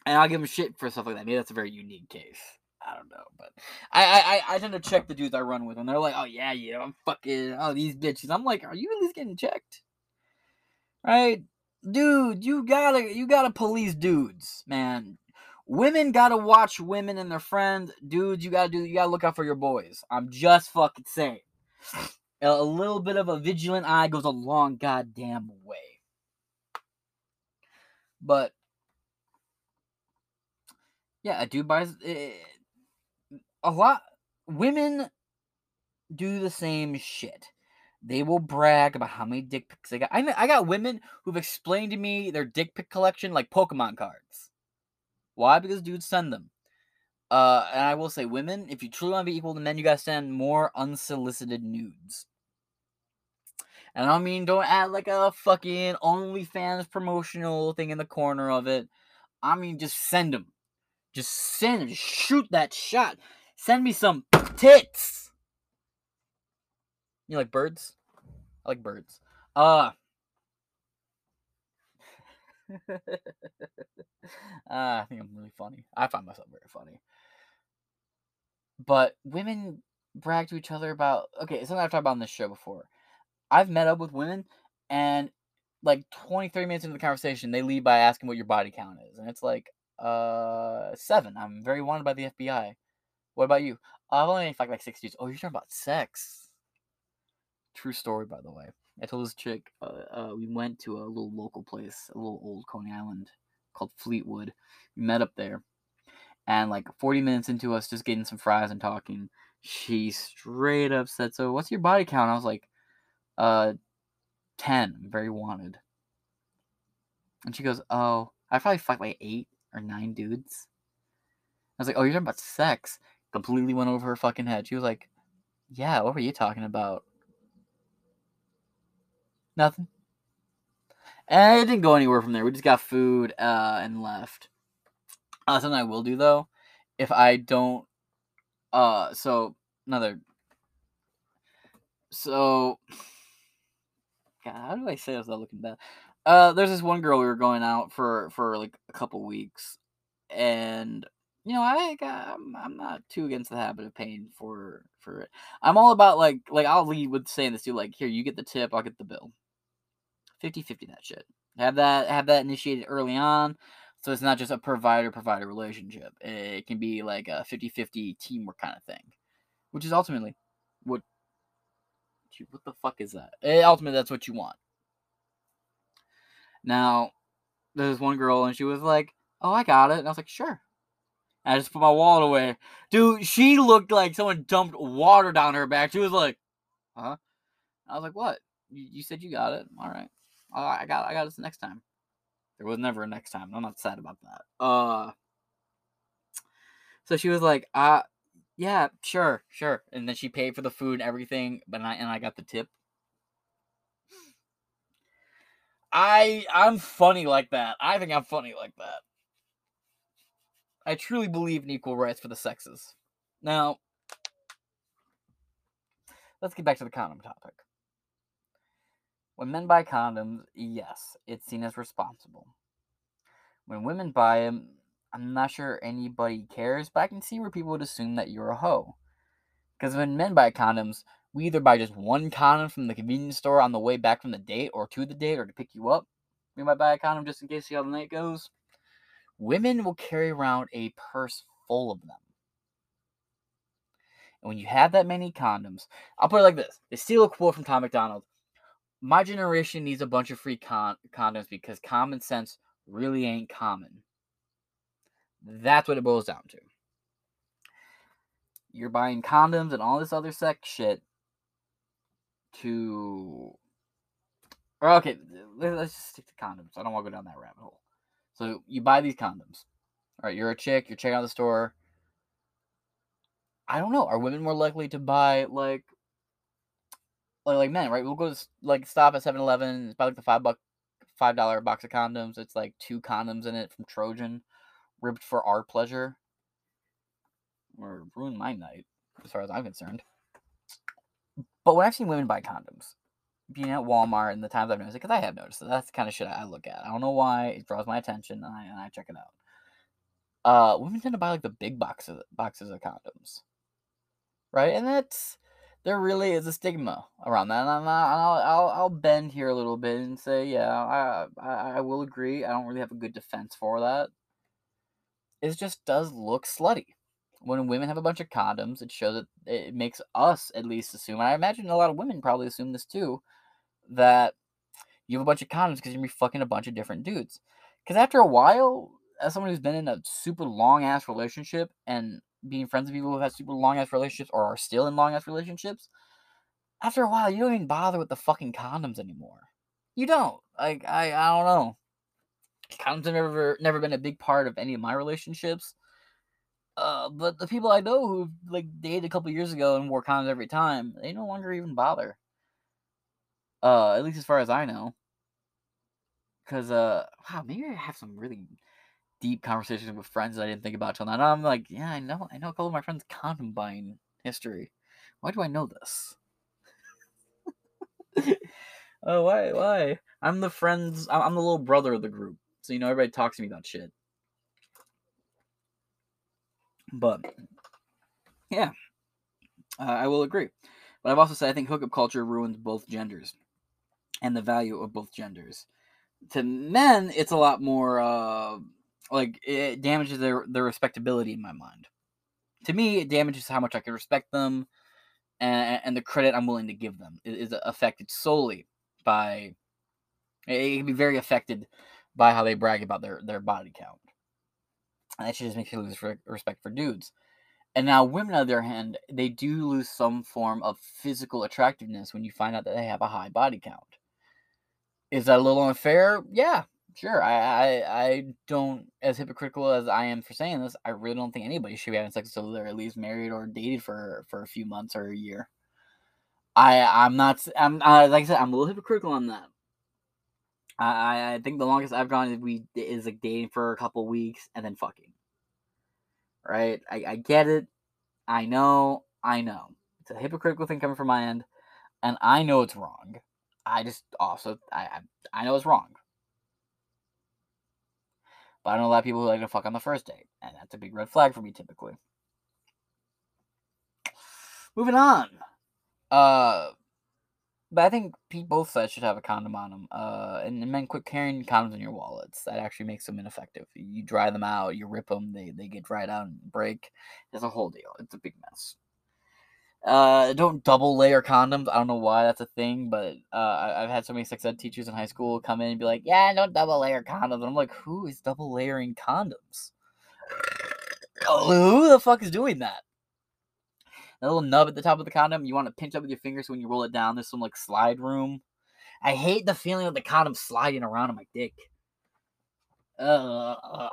And I'll give him shit for stuff like that. Maybe that's a very unique case. I don't know, but I I, I tend to check the dudes I run with, and they're like, "Oh yeah, you know, I'm fucking oh these bitches." I'm like, "Are you at least getting checked?" Right, dude, you gotta you gotta police dudes, man. Women gotta watch women and their friends. Dudes, you gotta do you gotta look out for your boys. I'm just fucking saying. A little bit of a vigilant eye goes a long goddamn way. But yeah, a dude buys eh, a lot. Women do the same shit. They will brag about how many dick pics they got. I, I got women who've explained to me their dick pic collection like Pokemon cards. Why? Because dudes send them. Uh, and I will say, women, if you truly want to be equal to men, you gotta send more unsolicited nudes. And I mean, don't add like a fucking OnlyFans promotional thing in the corner of it. I mean, just send them. Just send them. Just shoot that shot. Send me some tits. You like birds? I like birds. Uh. uh, I think I'm really funny. I find myself very funny. But women brag to each other about okay, it's something I've talked about on this show before. I've met up with women and like 20, 30 minutes into the conversation, they leave by asking what your body count is. And it's like, uh, seven. I'm very wanted by the FBI. What about you? I've only fucked like six dudes. Oh, you're talking about sex. True story, by the way. I told this chick, uh, uh, we went to a little local place, a little old Coney Island called Fleetwood. We met up there. And like 40 minutes into us just getting some fries and talking, she straight up said, So, what's your body count? I was like, Uh, 10. Very wanted. And she goes, Oh, I probably fucked like eight or nine dudes. I was like, Oh, you're talking about sex? Completely went over her fucking head. She was like, Yeah, what were you talking about? Nothing. And it didn't go anywhere from there. We just got food uh, and left. Uh, something I will do though, if I don't, uh, so another, so, God, how do I say without looking bad? Uh, there's this one girl we were going out for for like a couple weeks, and you know I I'm, I'm not too against the habit of paying for for it. I'm all about like like I'll lead with saying this too. Like here, you get the tip, I'll get the bill. 50-50 that shit. Have that have that initiated early on. So it's not just a provider provider relationship. It can be like a 50 50 teamwork kind of thing, which is ultimately what. What the fuck is that? Eh, ultimately, that's what you want. Now, there's one girl and she was like, Oh, I got it. And I was like, Sure. I just put my wallet away. Dude, she looked like someone dumped water down her back. She was like, Huh? I was like, What? You, you said you got it. All right. Right. I got I got this next time. There was never a next time. I'm not sad about that. Uh so she was like, uh yeah, sure, sure. And then she paid for the food and everything, but I and I got the tip. I I'm funny like that. I think I'm funny like that. I truly believe in equal rights for the sexes. Now, let's get back to the condom topic. When men buy condoms, yes, it's seen as responsible. When women buy them, I'm not sure anybody cares, but I can see where people would assume that you're a hoe. Because when men buy condoms, we either buy just one condom from the convenience store on the way back from the date or to the date or to pick you up. We might buy a condom just in case see how the night goes. Women will carry around a purse full of them. And when you have that many condoms, I'll put it like this. They steal a quote from Tom MacDonald my generation needs a bunch of free con- condoms because common sense really ain't common. That's what it boils down to. You're buying condoms and all this other sex shit to. Or okay, let's just stick to condoms. I don't want to go down that rabbit hole. So you buy these condoms. All right, you're a chick. You're checking out the store. I don't know. Are women more likely to buy like like, like men, right? We'll go to like stop at 7-Eleven, buy like the five buck five dollar box of condoms. It's like two condoms in it from Trojan, ripped for our pleasure. Or ruin my night, as far as I'm concerned. But when I've seen women buy condoms, being at Walmart and the times I've noticed it, because I have noticed it, that's the kind of shit I look at. I don't know why it draws my attention, and I, and I check it out. Uh, women tend to buy like the big boxes boxes of condoms, right? And that's there really is a stigma around that. And I'll, I'll I'll bend here a little bit and say, yeah, I, I I will agree. I don't really have a good defense for that. It just does look slutty. When women have a bunch of condoms, it shows that it makes us at least assume. And I imagine a lot of women probably assume this too, that you have a bunch of condoms because you're gonna be fucking a bunch of different dudes. Because after a while, as someone who's been in a super long ass relationship and being friends with people who have super long ass relationships or are still in long ass relationships, after a while you don't even bother with the fucking condoms anymore. You don't. Like I I don't know. Condoms have never never been a big part of any of my relationships. Uh, but the people I know who like dated a couple years ago and wore condoms every time, they no longer even bother. Uh, at least as far as I know. Cause uh, wow, maybe I have some really deep conversations with friends that I didn't think about till now. And I'm like, yeah, I know, I know a couple of my friends' condom buying history. Why do I know this? oh, why, why? I'm the friends. I'm the little brother of the group, so you know everybody talks to me about shit. But yeah, uh, I will agree. But I've also said I think hookup culture ruins both genders and the value of both genders. To men, it's a lot more uh, like it damages their their respectability in my mind. To me, it damages how much I can respect them and, and the credit I'm willing to give them is, is affected solely by it can be very affected by how they brag about their their body count. And that just makes you lose respect for dudes. And now women, on the other hand, they do lose some form of physical attractiveness when you find out that they have a high body count. Is that a little unfair? Yeah, sure. I, I, I don't, as hypocritical as I am for saying this, I really don't think anybody should be having sex until they're at least married or dated for for a few months or a year. I, I'm not. I'm uh, like I said, I'm a little hypocritical on that. I, I think the longest I've gone is we is like dating for a couple weeks and then fucking. Right? I, I get it. I know. I know. It's a hypocritical thing coming from my end, and I know it's wrong. I just also I I, I know it's wrong. But I know a lot of people who like to fuck on the first date, and that's a big red flag for me typically. Moving on. Uh but I think both sides should have a condom on them. Uh, and, and men quit carrying condoms in your wallets. That actually makes them ineffective. You dry them out, you rip them, they, they get dried out and break. It's a whole deal. It's a big mess. Uh, don't double layer condoms. I don't know why that's a thing, but uh, I've had so many sex ed teachers in high school come in and be like, "Yeah, don't double layer condoms." And I'm like, "Who is double layering condoms? Who the fuck is doing that?" That little nub at the top of the condom, you want to pinch up with your fingers so when you roll it down. There's some like slide room. I hate the feeling of the condom sliding around on my dick. Ugh,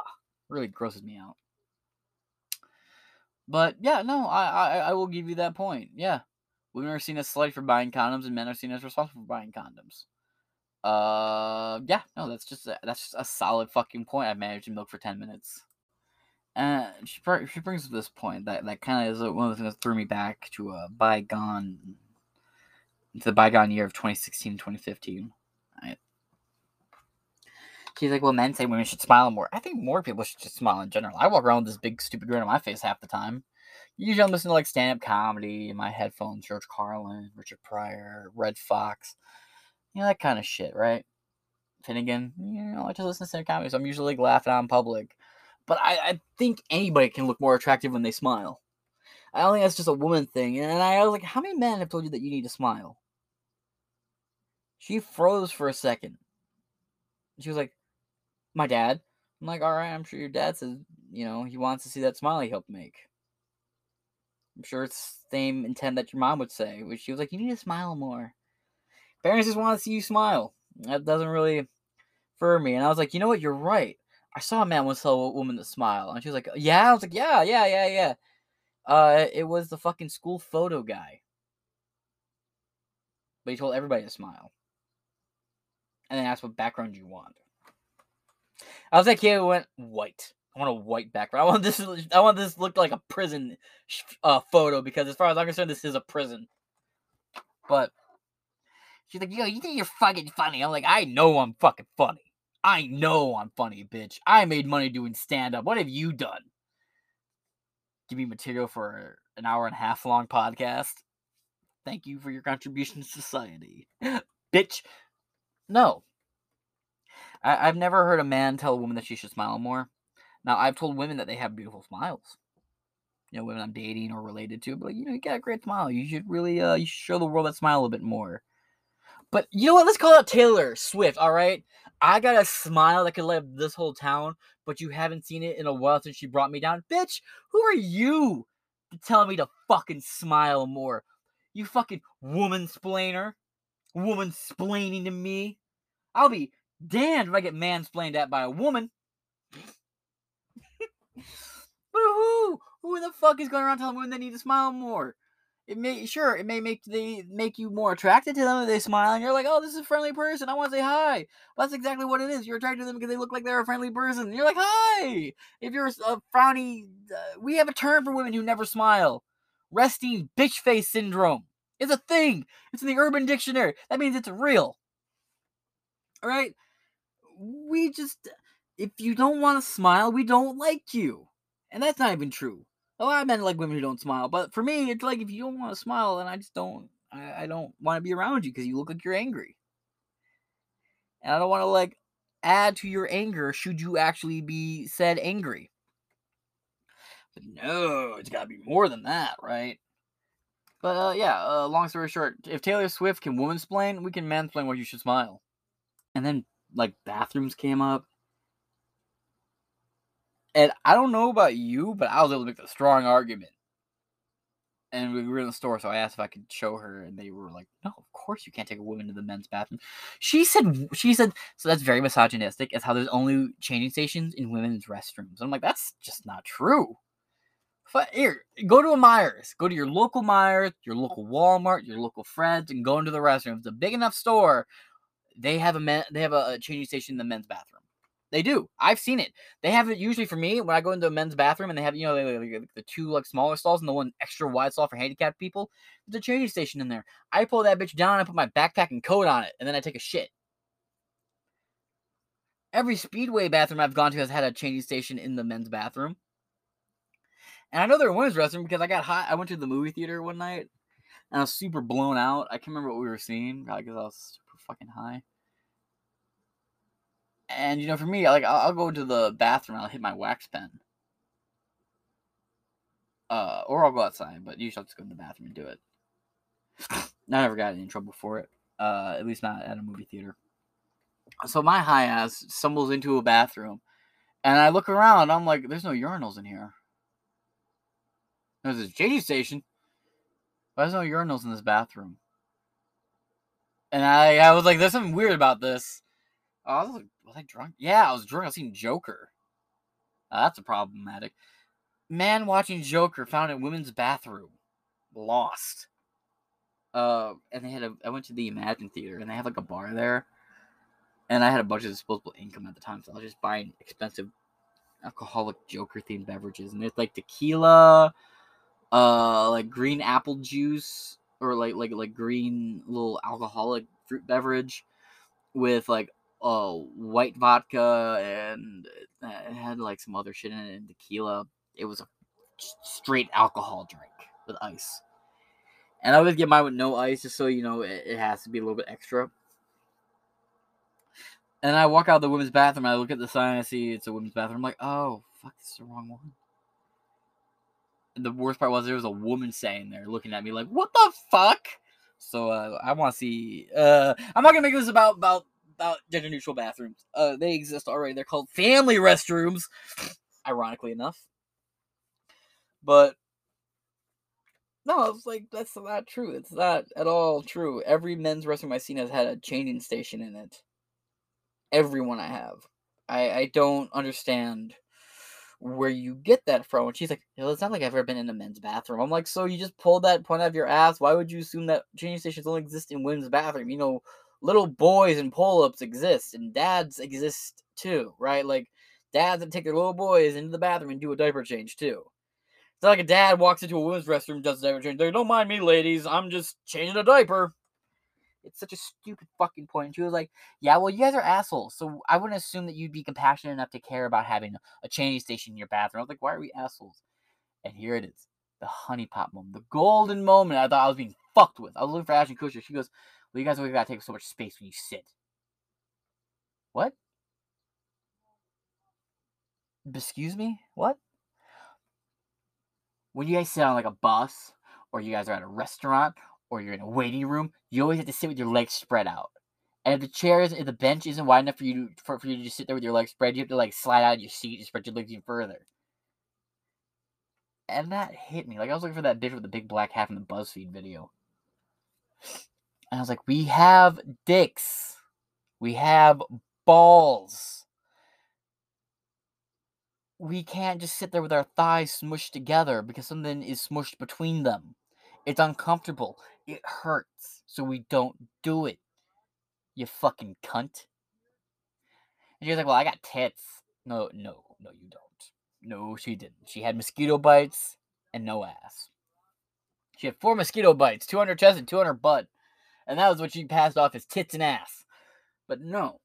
really grosses me out. But yeah, no, I, I I will give you that point. Yeah, women are seen as slutty for buying condoms, and men are seen as responsible for buying condoms. Uh, yeah, no, that's just a, that's just a solid fucking point. I've managed to milk for ten minutes. Uh, she, she brings up this point that, that kind of is one of the things that threw me back to a bygone, to the bygone year of 2016 2015. She's like, well, men say women should smile more. I think more people should just smile in general. I walk around with this big stupid grin on my face half the time. Usually I'm listening to like stand up comedy in my headphones, George Carlin, Richard Pryor, Redd Foxx, you know, that kind of shit, right? Finnegan, you know, I just listen to stand up comedy, so I'm usually like laughing out in public. But I, I think anybody can look more attractive when they smile. I don't think that's just a woman thing. And I was like, how many men have told you that you need to smile? She froze for a second. She was like, my dad. I'm like, all right, I'm sure your dad says, you know, he wants to see that smile he helped make. I'm sure it's the same intent that your mom would say, which she was like, you need to smile more. Parents just want to see you smile. That doesn't really for me. And I was like, you know what? You're right. I saw a man once tell a woman to smile, and she was like, "Yeah." I was like, "Yeah, yeah, yeah, yeah." Uh, it was the fucking school photo guy. But he told everybody to smile. And then asked what background you want. I was kid who went white. I want a white background. I want this. I want this look like a prison uh, photo because, as far as I'm concerned, this is a prison. But she's like, "Yo, you think you're fucking funny?" I'm like, "I know I'm fucking funny. I know I'm funny, bitch. I made money doing stand up. What have you done? Give me material for an hour and a half long podcast. Thank you for your contribution to society, bitch. No, I- I've never heard a man tell a woman that she should smile more. Now, I've told women that they have beautiful smiles. You know, women I'm dating or related to, but you know, you got a great smile. You should really, uh, you should show the world that smile a little bit more. But you know what? Let's call out Taylor Swift. All right, I got a smile that could light up this whole town, but you haven't seen it in a while since she brought me down, bitch. Who are you to tell me to fucking smile more? You fucking woman splainer, woman splaining to me. I'll be damned if I get mansplained at by a woman. but who? Who the fuck is going around telling women they need to smile more? It may sure it may make they make you more attracted to them if they smile, and you're like, oh, this is a friendly person. I want to say hi. Well, that's exactly what it is. You're attracted to them because they look like they're a friendly person. And you're like, hi. If you're a frowny, uh, we have a term for women who never smile. Resting bitch face syndrome. It's a thing. It's in the Urban Dictionary. That means it's real. All right. We just, if you don't want to smile, we don't like you, and that's not even true. Oh, I meant like women who don't smile, but for me, it's like if you don't want to smile, then I just don't. I, I don't want to be around you because you look like you're angry, and I don't want to like add to your anger should you actually be said angry. But no, it's got to be more than that, right? But uh, yeah, uh, long story short, if Taylor Swift can woman splain, we can mansplain why you should smile. And then like bathrooms came up. And I don't know about you, but I was able to make a strong argument. And we were in the store, so I asked if I could show her, and they were like, "No, of course you can't take a woman to the men's bathroom." She said, "She said so." That's very misogynistic. As how there's only changing stations in women's restrooms. I'm like, that's just not true. But here, go to a Meijers. Go to your local Meijers, your local Walmart, your local Fred's, and go into the restroom. It's a big enough store, they have a men, they have a, changing station in the men's bathroom. They do. I've seen it. They have it usually for me when I go into a men's bathroom and they have, you know, the, the two like smaller stalls and the one extra wide stall for handicapped people. There's a changing station in there. I pull that bitch down, and I put my backpack and coat on it, and then I take a shit. Every speedway bathroom I've gone to has had a changing station in the men's bathroom. And I know they're women's restroom because I got hot. I went to the movie theater one night and I was super blown out. I can't remember what we were seeing, probably because I was fucking high. And you know, for me, like I'll, I'll go to the bathroom, I'll hit my wax pen, uh, or I'll go outside. But usually, I'll just go to the bathroom and do it. I never got in trouble for it, uh, at least not at a movie theater. So my high ass stumbles into a bathroom, and I look around. I'm like, "There's no urinals in here." There's this JD station. Why there's no urinals in this bathroom? And I, I was like, "There's something weird about this." Oh, I was like, was I drunk? Yeah, I was drunk. I was seeing Joker. Uh, that's a problematic. Man watching Joker found in women's bathroom. Lost. Uh, and they had a. I went to the Emagine Theater, and they have like a bar there. And I had a bunch of disposable income at the time, so I was just buying expensive alcoholic Joker themed beverages, and it's like tequila, uh, like green apple juice, or like like like green little alcoholic fruit beverage, with like uh, white vodka and uh, it had like some other shit in it and tequila. It was a straight alcohol drink with ice. And I always get mine with no ice, just so you know it, it has to be a little bit extra. And I walk out the women's bathroom. I look at the sign. I see it's a women's bathroom. I'm like, oh fuck, this is the wrong one. The worst part was there was a woman saying there, looking at me like, what the fuck? So uh, I want to see. Uh, I'm not gonna make this about about about gender neutral bathrooms. Uh, they exist already. They're called family restrooms, ironically enough. But no, it's like that's not true. It's not at all true. Every men's restroom I've seen has had a changing station in it. Every one I have. I I don't understand where you get that from. And she's like, "Well, it's not like I've ever been in a men's bathroom." I'm like, "So you just pulled that point out of your ass? Why would you assume that changing stations only exist in women's bathroom? You know, little boys and pull-ups exist, and dads exist too, right? Like dads that take their little boys into the bathroom and do a diaper change too." It's not like a dad walks into a women's restroom does a diaper change. They don't mind me, ladies. I'm just changing a diaper. It's such a stupid fucking point. And she was like, Yeah, well, you guys are assholes. So I wouldn't assume that you'd be compassionate enough to care about having a changing station in your bathroom. I was like, Why are we assholes? And here it is the honey pot moment, the golden moment I thought I was being fucked with. I was looking for Ashton Kutcher. She goes, Well, you guys always gotta take so much space when you sit. What? Excuse me? What? When you guys sit on like a bus, or you guys are at a restaurant, or you're in a waiting room, you always have to sit with your legs spread out. And if the chairs, if the bench isn't wide enough for you to, for, for you to just sit there with your legs spread, you have to like slide out of your seat and spread your legs even further. And that hit me. Like I was looking for that bitch with the big black hat in the BuzzFeed video. And I was like, we have dicks. We have balls. We can't just sit there with our thighs smushed together because something is smushed between them. It's uncomfortable. It hurts. So we don't do it. You fucking cunt. And she was like, Well, I got tits. No, no, no, you don't. No, she didn't. She had mosquito bites and no ass. She had four mosquito bites, two on her chest and two on her butt. And that was what she passed off as tits and ass. But no.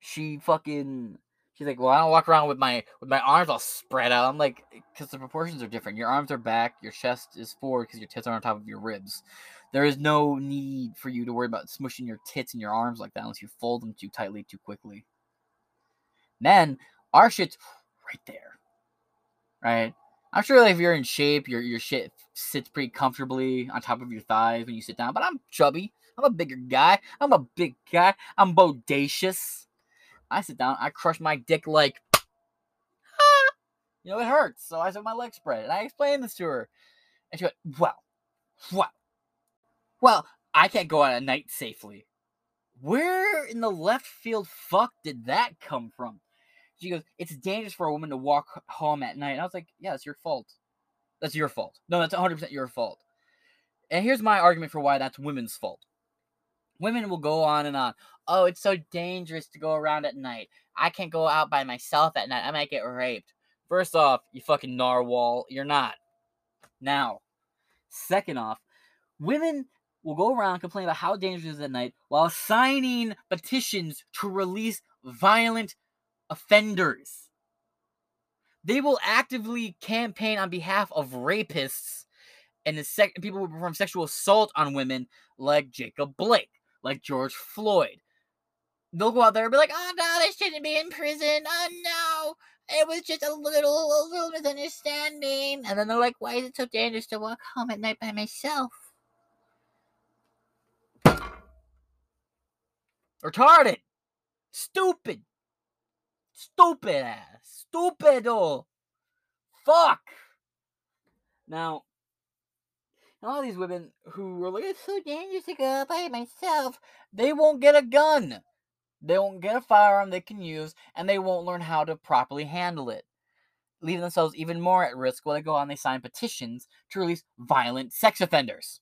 She fucking She's like, well, I don't walk around with my with my arms all spread out. I'm like, because the proportions are different. Your arms are back, your chest is forward because your tits are on top of your ribs. There is no need for you to worry about smushing your tits and your arms like that unless you fold them too tightly too quickly. Men, our shit's right there, right? I'm sure like, if you're in shape, your your shit sits pretty comfortably on top of your thighs when you sit down. But I'm chubby. I'm a bigger guy. I'm a big guy. I'm bodacious. I sit down, I crush my dick like, you know, it hurts. So I set my leg spread, and I explained this to her, and she went, "Well, well, well, I can't go out at night safely." Where in the left field fuck did that come from? She goes, "It's dangerous for a woman to walk home at night." And I was like, "Yeah, it's your fault. That's your fault. No, that's 100% your fault." And here's my argument for why that's women's fault. Women will go on and on. Oh, it's so dangerous to go around at night. I can't go out by myself at night. I might get raped. First off, you fucking narwhal, you're not. Now, second off, women will go around complaining about how dangerous it is at night while signing petitions to release violent offenders. They will actively campaign on behalf of rapists and the sec- people who perform sexual assault on women like Jacob Blake like George Floyd. They'll go out there and be like, "Oh no, they shouldn't be in prison. Oh no, it was just a little, a little misunderstanding." And then they're like, "Why is it so dangerous to walk home at night by myself?" Retarded, stupid, stupid ass, stupido, fuck. Now, and all these women who were like, it's so dangerous to go out by myself, they won't get a gun. They won't get a firearm they can use, and they won't learn how to properly handle it, leaving themselves even more at risk while they go out and they sign petitions to release violent sex offenders.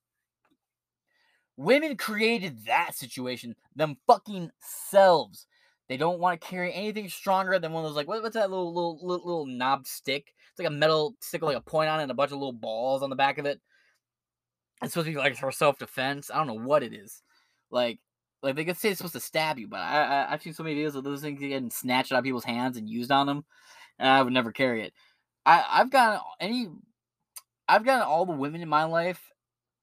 Women created that situation, them fucking selves. They don't want to carry anything stronger than one of those like what, what's that little, little little little knob stick? It's like a metal stick with like a point on it and a bunch of little balls on the back of it. It's supposed to be like for self defense. I don't know what it is. Like, like they could say it's supposed to stab you, but I, I have seen so many videos of those things getting snatched out of people's hands and used on them, and I would never carry it. I I've gotten any, I've gotten all the women in my life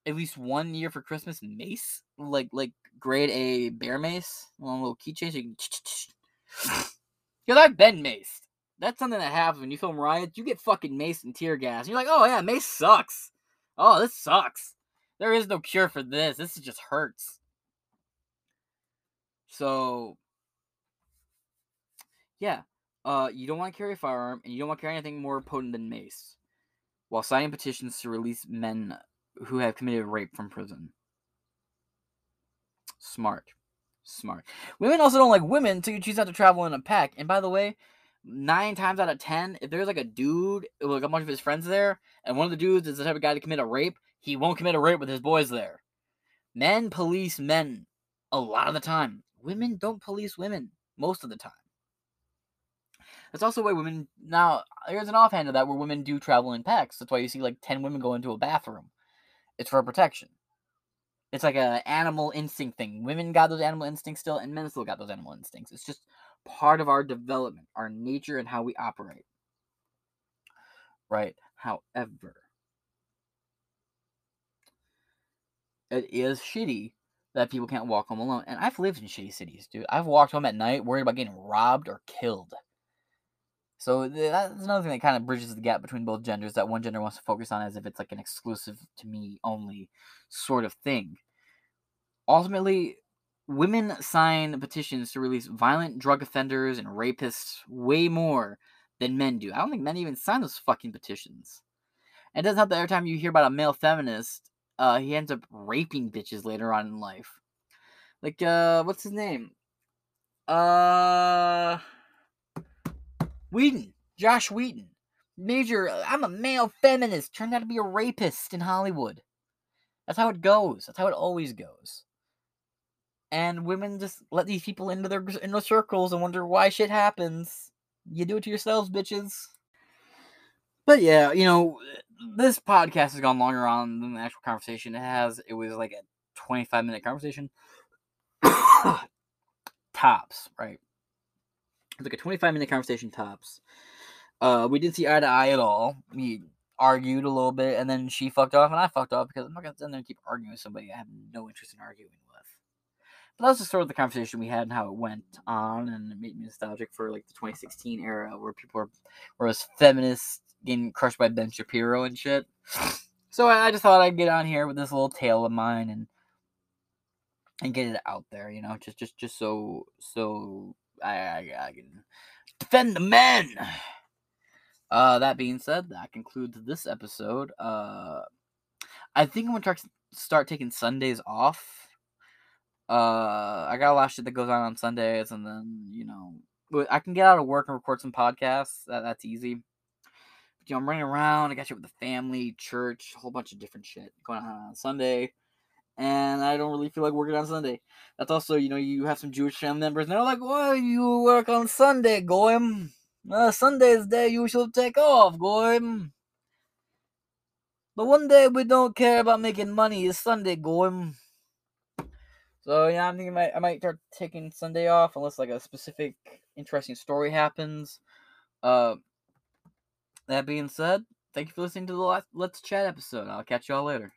at least one year for Christmas mace, like like grade A bear mace, one little keychain. Because I've been maced. That's something that happens when you film riots. You get fucking maced and tear gas. And you're like, oh yeah, mace sucks. Oh, this sucks. There is no cure for this. This just hurts. So, yeah, uh, you don't want to carry a firearm, and you don't want to carry anything more potent than mace, while signing petitions to release men who have committed rape from prison. Smart, smart. Women also don't like women, so you choose not to travel in a pack. And by the way, nine times out of ten, if there's like a dude like a bunch of his friends there, and one of the dudes is the type of guy to commit a rape, he won't commit a rape with his boys there. Men police men a lot of the time. Women don't police women most of the time. That's also why women now there's an offhand of that where women do travel in packs. That's why you see like ten women go into a bathroom. It's for protection. It's like an animal instinct thing. Women got those animal instincts still, and men still got those animal instincts. It's just part of our development, our nature, and how we operate. Right? However, it is shitty that people can't walk home alone. And I've lived in shitty cities, dude. I've walked home at night worried about getting robbed or killed. So that's another thing that kind of bridges the gap between both genders that one gender wants to focus on as if it's like an exclusive to me only sort of thing. Ultimately, women sign petitions to release violent drug offenders and rapists way more than men do. I don't think men even sign those fucking petitions. And it doesn't help that every time you hear about a male feminist, uh, he ends up raping bitches later on in life. Like, uh, what's his name? Uh, Whedon, Josh Whedon. Major, I'm a male feminist. Turned out to be a rapist in Hollywood. That's how it goes. That's how it always goes and women just let these people into their inner circles and wonder why shit happens. You do it to yourselves, bitches. But yeah, you know, this podcast has gone longer on than the actual conversation. It has. It was like a 25 minute conversation. tops, right? It's like a 25 minute conversation tops. Uh, we didn't see eye to eye at all. We argued a little bit, and then she fucked off, and I fucked off because I'm not gonna sit there and keep arguing with somebody I have no interest in arguing with. But that was just sort of the conversation we had and how it went on, and it made me nostalgic for like the 2016 era where people were, were as feminists getting crushed by Ben Shapiro and shit. So I, just thought I'd get on here with this little tale of mine and and get it out there, you know, just just just so so I, I, I can defend the men. Uh, that being said, that concludes this episode. Uh, I think I'm gonna start taking Sundays off uh, I got a lot of shit that goes on on Sundays, and then you know, I can get out of work and record some podcasts. That that's easy. You know, I'm running around. I got shit with the family, church, a whole bunch of different shit going on on Sunday, and I don't really feel like working on Sunday. That's also, you know, you have some Jewish family members, and they're like, "Why you work on Sunday, Goyim? Uh, Sunday's day you should take off, Goyim." But one day we don't care about making money is Sunday, Goyim. So yeah, I'm thinking I might, I might start taking Sunday off unless like a specific interesting story happens. Uh, that being said, thank you for listening to the Let's Chat episode. I'll catch y'all later.